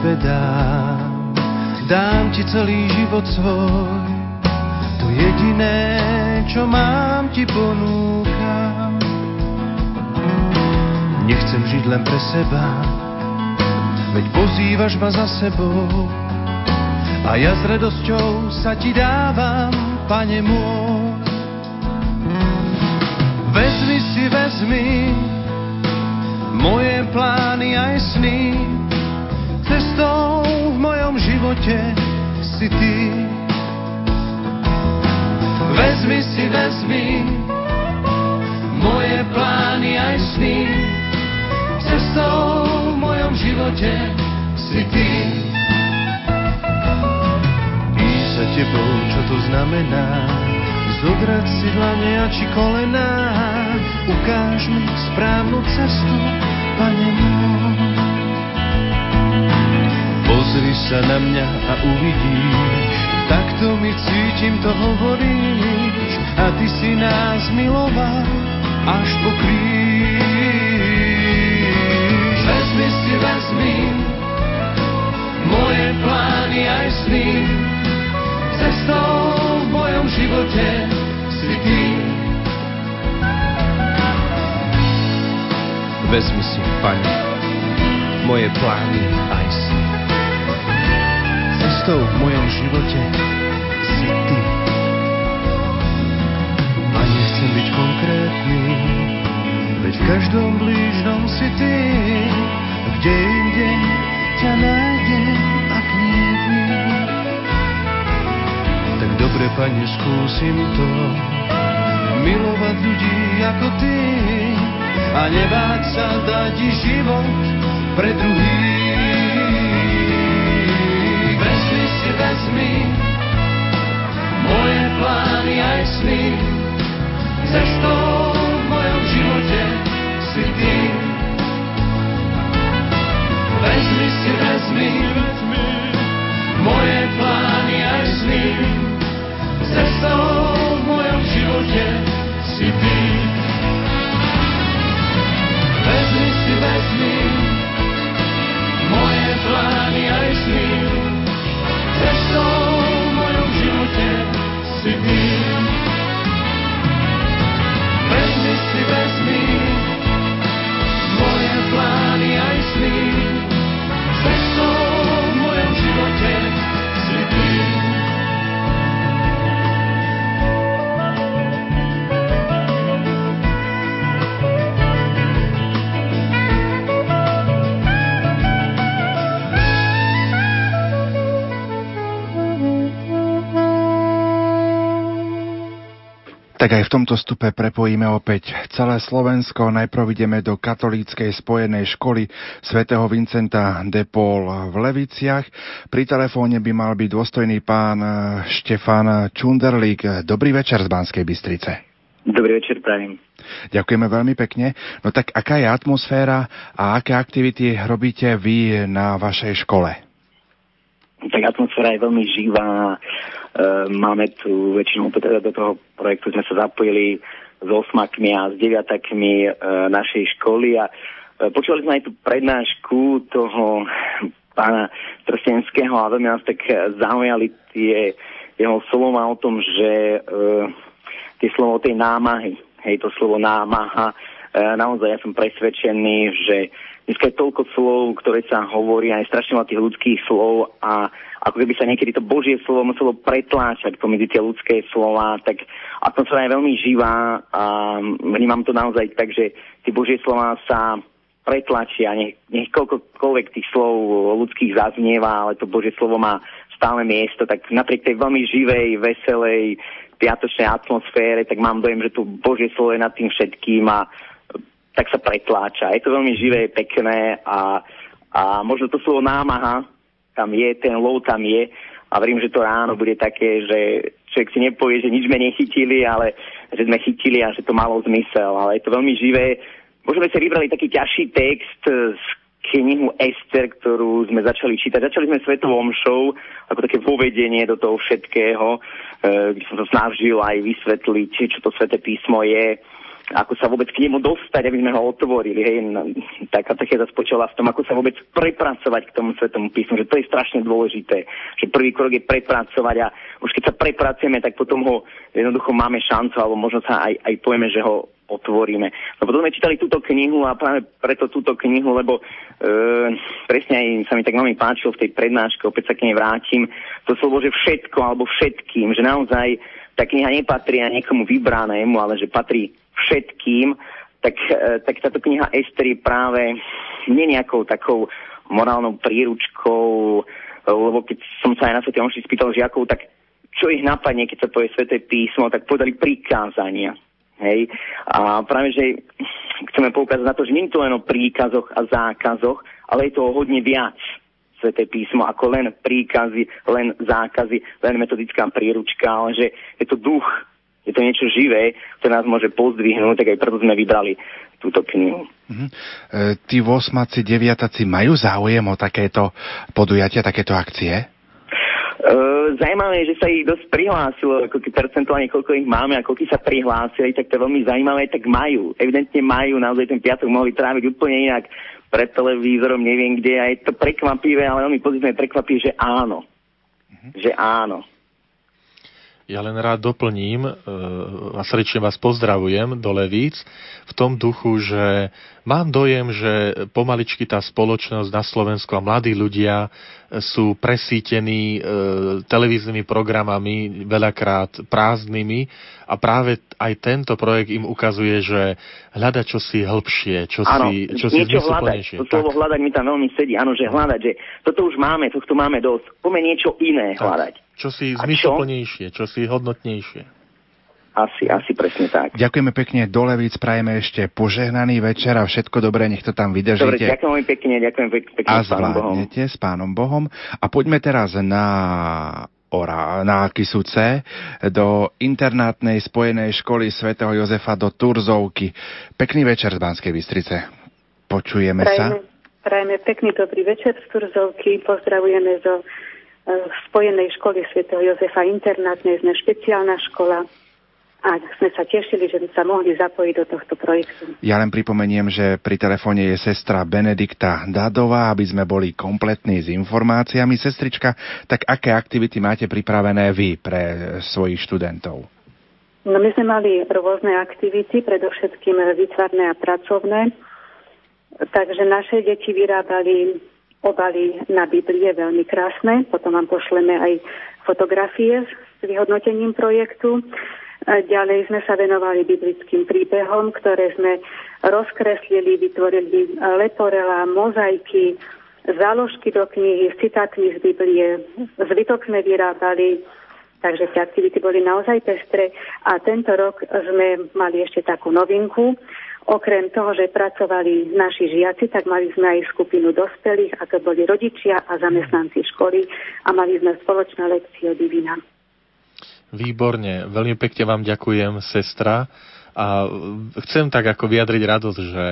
Tebe dám, dám Ti celý život svoj, to jediné, čo mám Ti ponúkam. Nechcem žiť len pre seba, veď pozývaš ma za sebou. A ja s radosťou sa ti dávam, pane môj. Vezmi si vezmi moje plány aj sny. Cestou v mojom živote si ty. Vezmi si, vezmi moje plány aj sny. Cestou v mojom živote si ty. Ísť za tebou, čo to znamená? Zodrať si dlane a či kolená, ukáž mi správnu cestu, pane môj. Pozri sa na mňa a uvidíš, takto mi cítim, to hovoríš, a ty si nás miloval až po kríž. Vezmi si, vezmi moje plány aj sny, cestou v mojom živote si ty. Vezmi si, Pane, moje plány aj sny. Cestou v mojom živote si Ty. A nechcem byť konkrétny, veď v každom blížnom si Ty. Kde inde ťa nájdem, ak nie Ty. Tak dobre, Pane, skúsim to, milovať ľudí ako Ty a nebáť sa dať život pre druhých. Vezmi moje plány aj sny, cestou v mojom živote si ty. Vezmi si, vezmi moje plány aj sny, cestou v mojom živote si ty. Vezmi si, vezmi moje plány aj sny. Cestou v mojom živote si ty. Vezmi Tak aj v tomto stupe prepojíme opäť celé Slovensko. Najprv ideme do katolíckej spojenej školy svätého Vincenta de Paul v Leviciach. Pri telefóne by mal byť dôstojný pán Štefan Čunderlík. Dobrý večer z Banskej Bystrice. Dobrý večer, prajem. Ďakujeme veľmi pekne. No tak aká je atmosféra a aké aktivity robíte vy na vašej škole? Tak atmosféra je veľmi živá. E, máme tu väčšinou teda do toho projektu sme sa zapojili s osmakmi a s deviatakmi e, našej školy a e, počuli sme aj tú prednášku toho pána Trstenského a veľmi nás tak zaujali tie jeho slova o tom, že tie slovo tej námahy, hej, to slovo námaha, naozaj ja som presvedčený, že dneska je toľko slov, ktoré sa hovorí, aj strašne veľa tých ľudských slov a ako keby sa niekedy to Božie slovo muselo pretláčať pomedzi tie ľudské slova, tak atmosféra je veľmi živá a vnímam to naozaj tak, že tie Božie slova sa pretlačia, nech, nech tých slov ľudských zaznieva, ale to Božie slovo má stále miesto, tak napriek tej veľmi živej, veselej, piatočnej atmosfére, tak mám dojem, že tu Božie slovo je nad tým všetkým a tak sa pretláča. Je to veľmi živé, pekné a, a možno to slovo námaha tam je, ten lov tam je a verím, že to ráno bude také, že človek si nepovie, že nič sme nechytili, ale že sme chytili a že to malo zmysel. Ale je to veľmi živé. Možno sme si vybrali taký ťažší text z knihu Ester, ktorú sme začali čítať. Začali sme Svetovom show, ako také povedenie do toho všetkého, kde som sa snažil aj vysvetliť, čo to Sveté písmo je, ako sa vôbec k nemu dostať, aby sme ho otvorili. Hej. Taká techeza spočala v tom, ako sa vôbec prepracovať k tomu svetomu písmu, že to je strašne dôležité. Že prvý krok je prepracovať a už keď sa prepracujeme, tak potom ho jednoducho máme šancu, alebo možno sa aj, aj povieme, že ho otvoríme. No potom sme čítali túto knihu a práve preto túto knihu, lebo e, presne aj sa mi tak veľmi páčilo v tej prednáške, opäť sa k nej vrátim, to slovo, že všetko alebo všetkým, že naozaj tá kniha nepatrí a niekomu vybranému, ale že patrí všetkým, tak, e, tak táto kniha Ester je práve nie nejakou takou morálnou príručkou, lebo keď som sa aj na Sv. Omši spýtal žiakov, tak čo ich napadne, keď sa povie Sveté písmo, tak povedali prikázania. Hej. A práve, že chceme poukázať na to, že nie je to len o príkazoch a zákazoch, ale je to o hodne viac sveté písmo ako len príkazy, len zákazy, len metodická príručka, ale že je to duch, je to niečo živé, ktoré nás môže pozdvihnúť, tak aj preto sme vybrali túto knihu. Mm-hmm. E, tí 8 deviataci majú záujem o takéto podujatia, takéto akcie? Uh, zaujímavé je, že sa ich dosť prihlásilo, ako keď percentuálne koľko ich máme a koľko sa prihlásili, tak to je veľmi zaujímavé, tak majú. Evidentne majú, naozaj ten piatok mohli tráviť úplne inak pred televízorom, neviem kde a je to prekvapivé, ale veľmi pozitívne prekvapí, že áno. Mm-hmm. Že áno. Ja len rád doplním e, a srdečne vás pozdravujem do Levíc v tom duchu, že mám dojem, že pomaličky tá spoločnosť na Slovensku a mladí ľudia sú presítení e, televíznymi programami, veľakrát prázdnymi. A práve aj tento projekt im ukazuje, že hľada čosi hĺbšie, čo ano, si, čo si hľadať, to slovo hľadať mi tam veľmi sedí, áno, že hľadať, že toto už máme, tohto máme dosť, poďme niečo iné tak. hľadať. Čo si zmysluplnejšie, čo si hodnotnejšie. Asi, asi presne tak. Ďakujeme pekne do Levíc, prajeme ešte požehnaný večer a všetko dobré, nech to tam vydržíte. Dobre, ďakujem veľmi pekne, ďakujem pekne a s pánom Bohom. s pánom Bohom. A poďme teraz na Ora, na Kisuce do internátnej spojenej školy svätého Jozefa do Turzovky. Pekný večer z Banskej Bystrice. Počujeme prajeme, sa? Prajeme pekný dobrý večer z Turzovky. Pozdravujeme zo Spojenej školy svätého Jozefa internátnej, sme špeciálna škola a sme sa tešili, že by sa mohli zapojiť do tohto projektu. Ja len pripomeniem, že pri telefóne je sestra Benedikta Dadová, aby sme boli kompletní s informáciami. Sestrička, tak aké aktivity máte pripravené vy pre svojich študentov? No my sme mali rôzne aktivity, predovšetkým výtvarné a pracovné. Takže naše deti vyrábali obaly na Biblie veľmi krásne. Potom vám pošleme aj fotografie s vyhodnotením projektu. Ďalej sme sa venovali biblickým príbehom, ktoré sme rozkreslili, vytvorili leporela, mozaiky, záložky do knihy s citátmi z Biblie, zvytok sme vyrábali, takže tie aktivity boli naozaj pestré a tento rok sme mali ešte takú novinku, Okrem toho, že pracovali naši žiaci, tak mali sme aj skupinu dospelých, ako boli rodičia a zamestnanci školy a mali sme spoločné lekcie divina. Výborne, veľmi pekne vám ďakujem, sestra. A chcem tak ako vyjadriť radosť, že,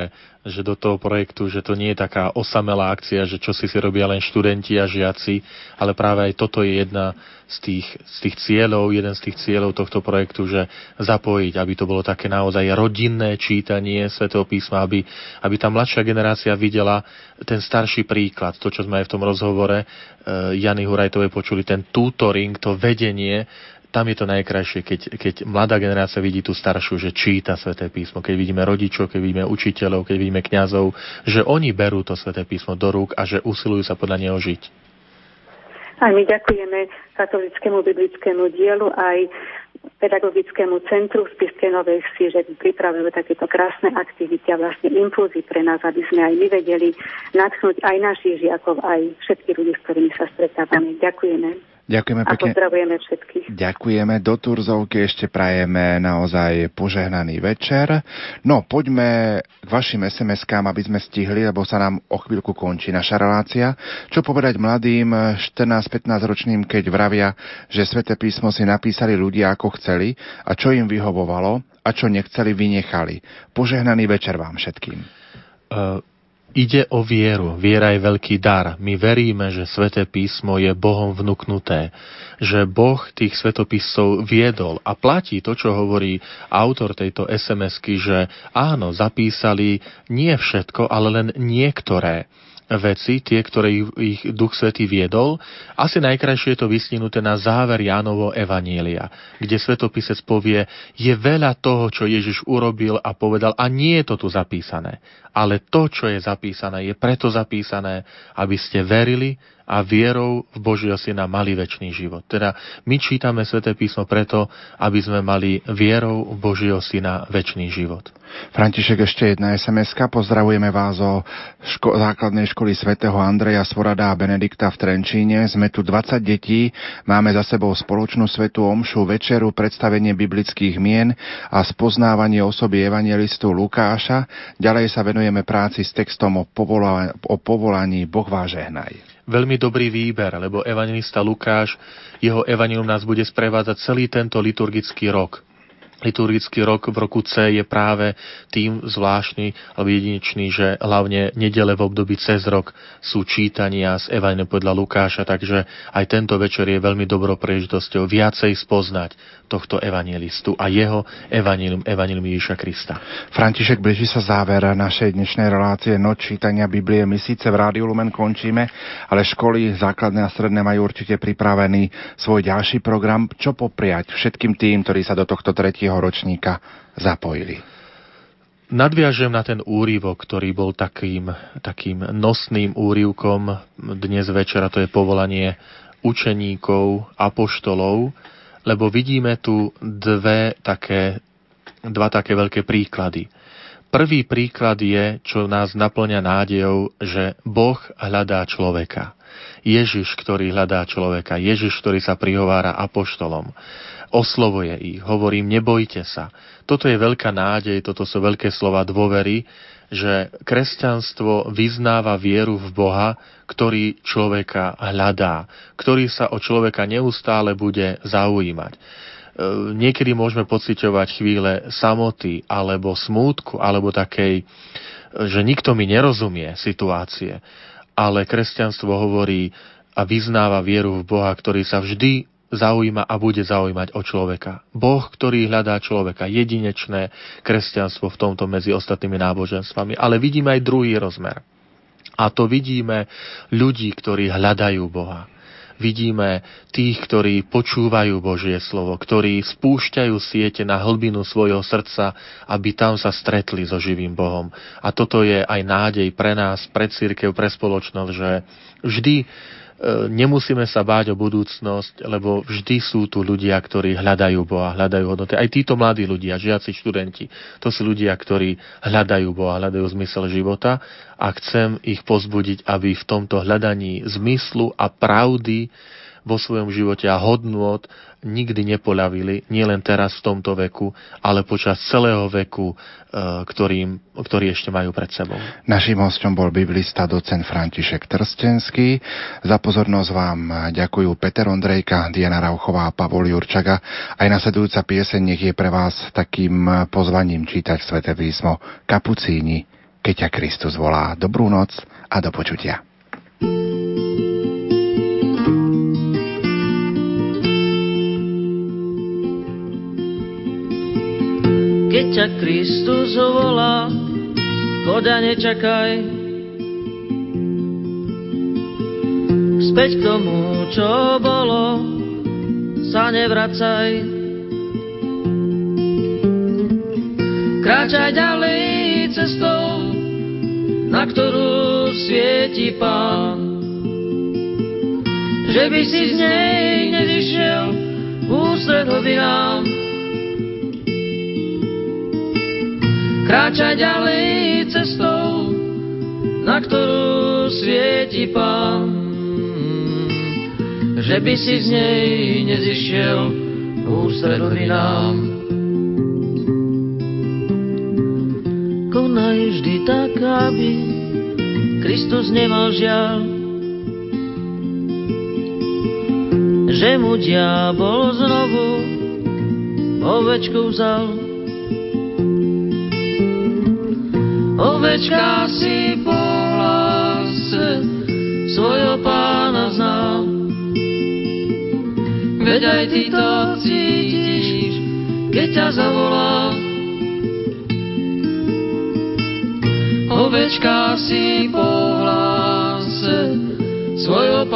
že do toho projektu, že to nie je taká osamelá akcia, že čo si si robia len študenti a žiaci, ale práve aj toto je jedna z tých, z tých cieľov, jeden z tých cieľov tohto projektu, že zapojiť, aby to bolo také naozaj rodinné čítanie svätého písma, aby, aby tá mladšia generácia videla ten starší príklad, to, čo sme aj v tom rozhovore uh, Jany Hurajtovej počuli, ten tutoring, to vedenie tam je to najkrajšie, keď, keď mladá generácia vidí tú staršiu, že číta sväté písmo, keď vidíme rodičov, keď vidíme učiteľov, keď vidíme kňazov, že oni berú to sväté písmo do rúk a že usilujú sa podľa neho žiť. Aj my ďakujeme katolickému biblickému dielu, aj pedagogickému centru v Spiskej Novej Vsi, že pripravujú takéto krásne aktivity a vlastne impulzy pre nás, aby sme aj my vedeli natchnúť aj našich žiakov, aj všetkých ľudí, s ktorými sa stretávame. Ďakujeme. Ďakujeme pekne. A pozdravujeme všetkých. Ďakujeme. Do Turzovky ešte prajeme naozaj požehnaný večer. No, poďme k vašim SMS-kám, aby sme stihli, lebo sa nám o chvíľku končí naša relácia. Čo povedať mladým 14-15 ročným, keď vravia, že Svete písmo si napísali ľudia ako chceli a čo im vyhovovalo a čo nechceli, vynechali. Požehnaný večer vám všetkým. Uh, Ide o vieru. Viera je veľký dar. My veríme, že sväté písmo je Bohom vnúknuté, že Boh tých svetopiscov viedol a platí to, čo hovorí autor tejto SMS-ky, že áno, zapísali nie všetko, ale len niektoré veci, tie, ktoré ich, ich Duch Svetý viedol. Asi najkrajšie je to vysninuté na záver Jánovo Evanielia, kde svetopisec povie, je veľa toho, čo Ježiš urobil a povedal, a nie je to tu zapísané. Ale to, čo je zapísané, je preto zapísané, aby ste verili a vierou v Božieho Syna mali väčší život. Teda my čítame sväté písmo preto, aby sme mali vierou v Božieho Syna väčší život. František, ešte jedna sms Pozdravujeme vás o ško- základnej školy svätého Andreja Svorada a Benedikta v Trenčíne. Sme tu 20 detí, máme za sebou spoločnú svetú omšu, večeru, predstavenie biblických mien a spoznávanie osoby evangelistu Lukáša. Ďalej sa venujeme práci s textom o, povola- o povolaní Boh vás žehnaj. Veľmi dobrý výber, lebo evangelista Lukáš, jeho evangelium nás bude sprevádzať celý tento liturgický rok. Liturgický rok v roku C je práve tým zvláštny alebo jedinečný, že hlavne nedele v období cez rok sú čítania z Evangelium podľa Lukáša, takže aj tento večer je veľmi dobrou príležitosťou viacej spoznať tohto evangelistu a jeho evanilium, evanilium Ježiša Krista. František, blíži sa záver našej dnešnej relácie Noc čítania Biblie. My síce v Rádiu Lumen končíme, ale školy základné a stredné majú určite pripravený svoj ďalší program. Čo popriať všetkým tým, ktorí sa do tohto tretieho ročníka zapojili? Nadviažem na ten úrivok, ktorý bol takým, takým nosným úrivkom dnes večera, to je povolanie učeníkov, apoštolov, lebo vidíme tu dve také, dva také veľké príklady. Prvý príklad je, čo nás naplňa nádejou, že Boh hľadá človeka. Ježiš, ktorý hľadá človeka, Ježiš, ktorý sa prihovára apoštolom, oslovuje ich, hovorím, nebojte sa. Toto je veľká nádej, toto sú veľké slova dôvery, že kresťanstvo vyznáva vieru v Boha, ktorý človeka hľadá, ktorý sa o človeka neustále bude zaujímať. E, niekedy môžeme pociťovať chvíle samoty alebo smútku alebo takej, že nikto mi nerozumie situácie, ale kresťanstvo hovorí a vyznáva vieru v Boha, ktorý sa vždy zaujíma a bude zaujímať o človeka. Boh, ktorý hľadá človeka, jedinečné kresťanstvo v tomto medzi ostatnými náboženstvami. Ale vidíme aj druhý rozmer. A to vidíme ľudí, ktorí hľadajú Boha. Vidíme tých, ktorí počúvajú Božie slovo, ktorí spúšťajú siete na hlbinu svojho srdca, aby tam sa stretli so živým Bohom. A toto je aj nádej pre nás, pre církev, pre spoločnosť, že vždy nemusíme sa báť o budúcnosť, lebo vždy sú tu ľudia, ktorí hľadajú Boha, hľadajú hodnoty. Aj títo mladí ľudia, žiaci študenti, to sú ľudia, ktorí hľadajú Boha, hľadajú zmysel života a chcem ich pozbudiť, aby v tomto hľadaní zmyslu a pravdy vo svojom živote a hodnôt nikdy nepoľavili, nielen teraz v tomto veku, ale počas celého veku, e, ktorým, ktorý ešte majú pred sebou. Naším hostom bol biblista docent František Trstenský. Za pozornosť vám ďakujú Peter Ondrejka, Diana Rauchová a Pavol Jurčaga. Aj nasledujúca pieseň nech je pre vás takým pozvaním čítať Svete písmo Kapucíni, keď ťa Kristus volá. Dobrú noc a do počutia. Keď ťa Kristus volá, choď a nečakaj. Späť k tomu, čo bolo, sa nevracaj. Kráčaj ďalej cestou, na ktorú svieti Pán. Že by si z nej nezišiel ústred hlbinám, kráča ďalej cestou, na ktorú svieti Pán. Že by si z nej nezišiel ústred nám. Konaj vždy tak, aby Kristus nemal žiaľ, že mu diabol znovu ovečku vzal. Ovečka si po hlase svojho pána znal. Veď aj ty to cítiš, keď ťa zavolá. Ovečka si po hlase svojho pána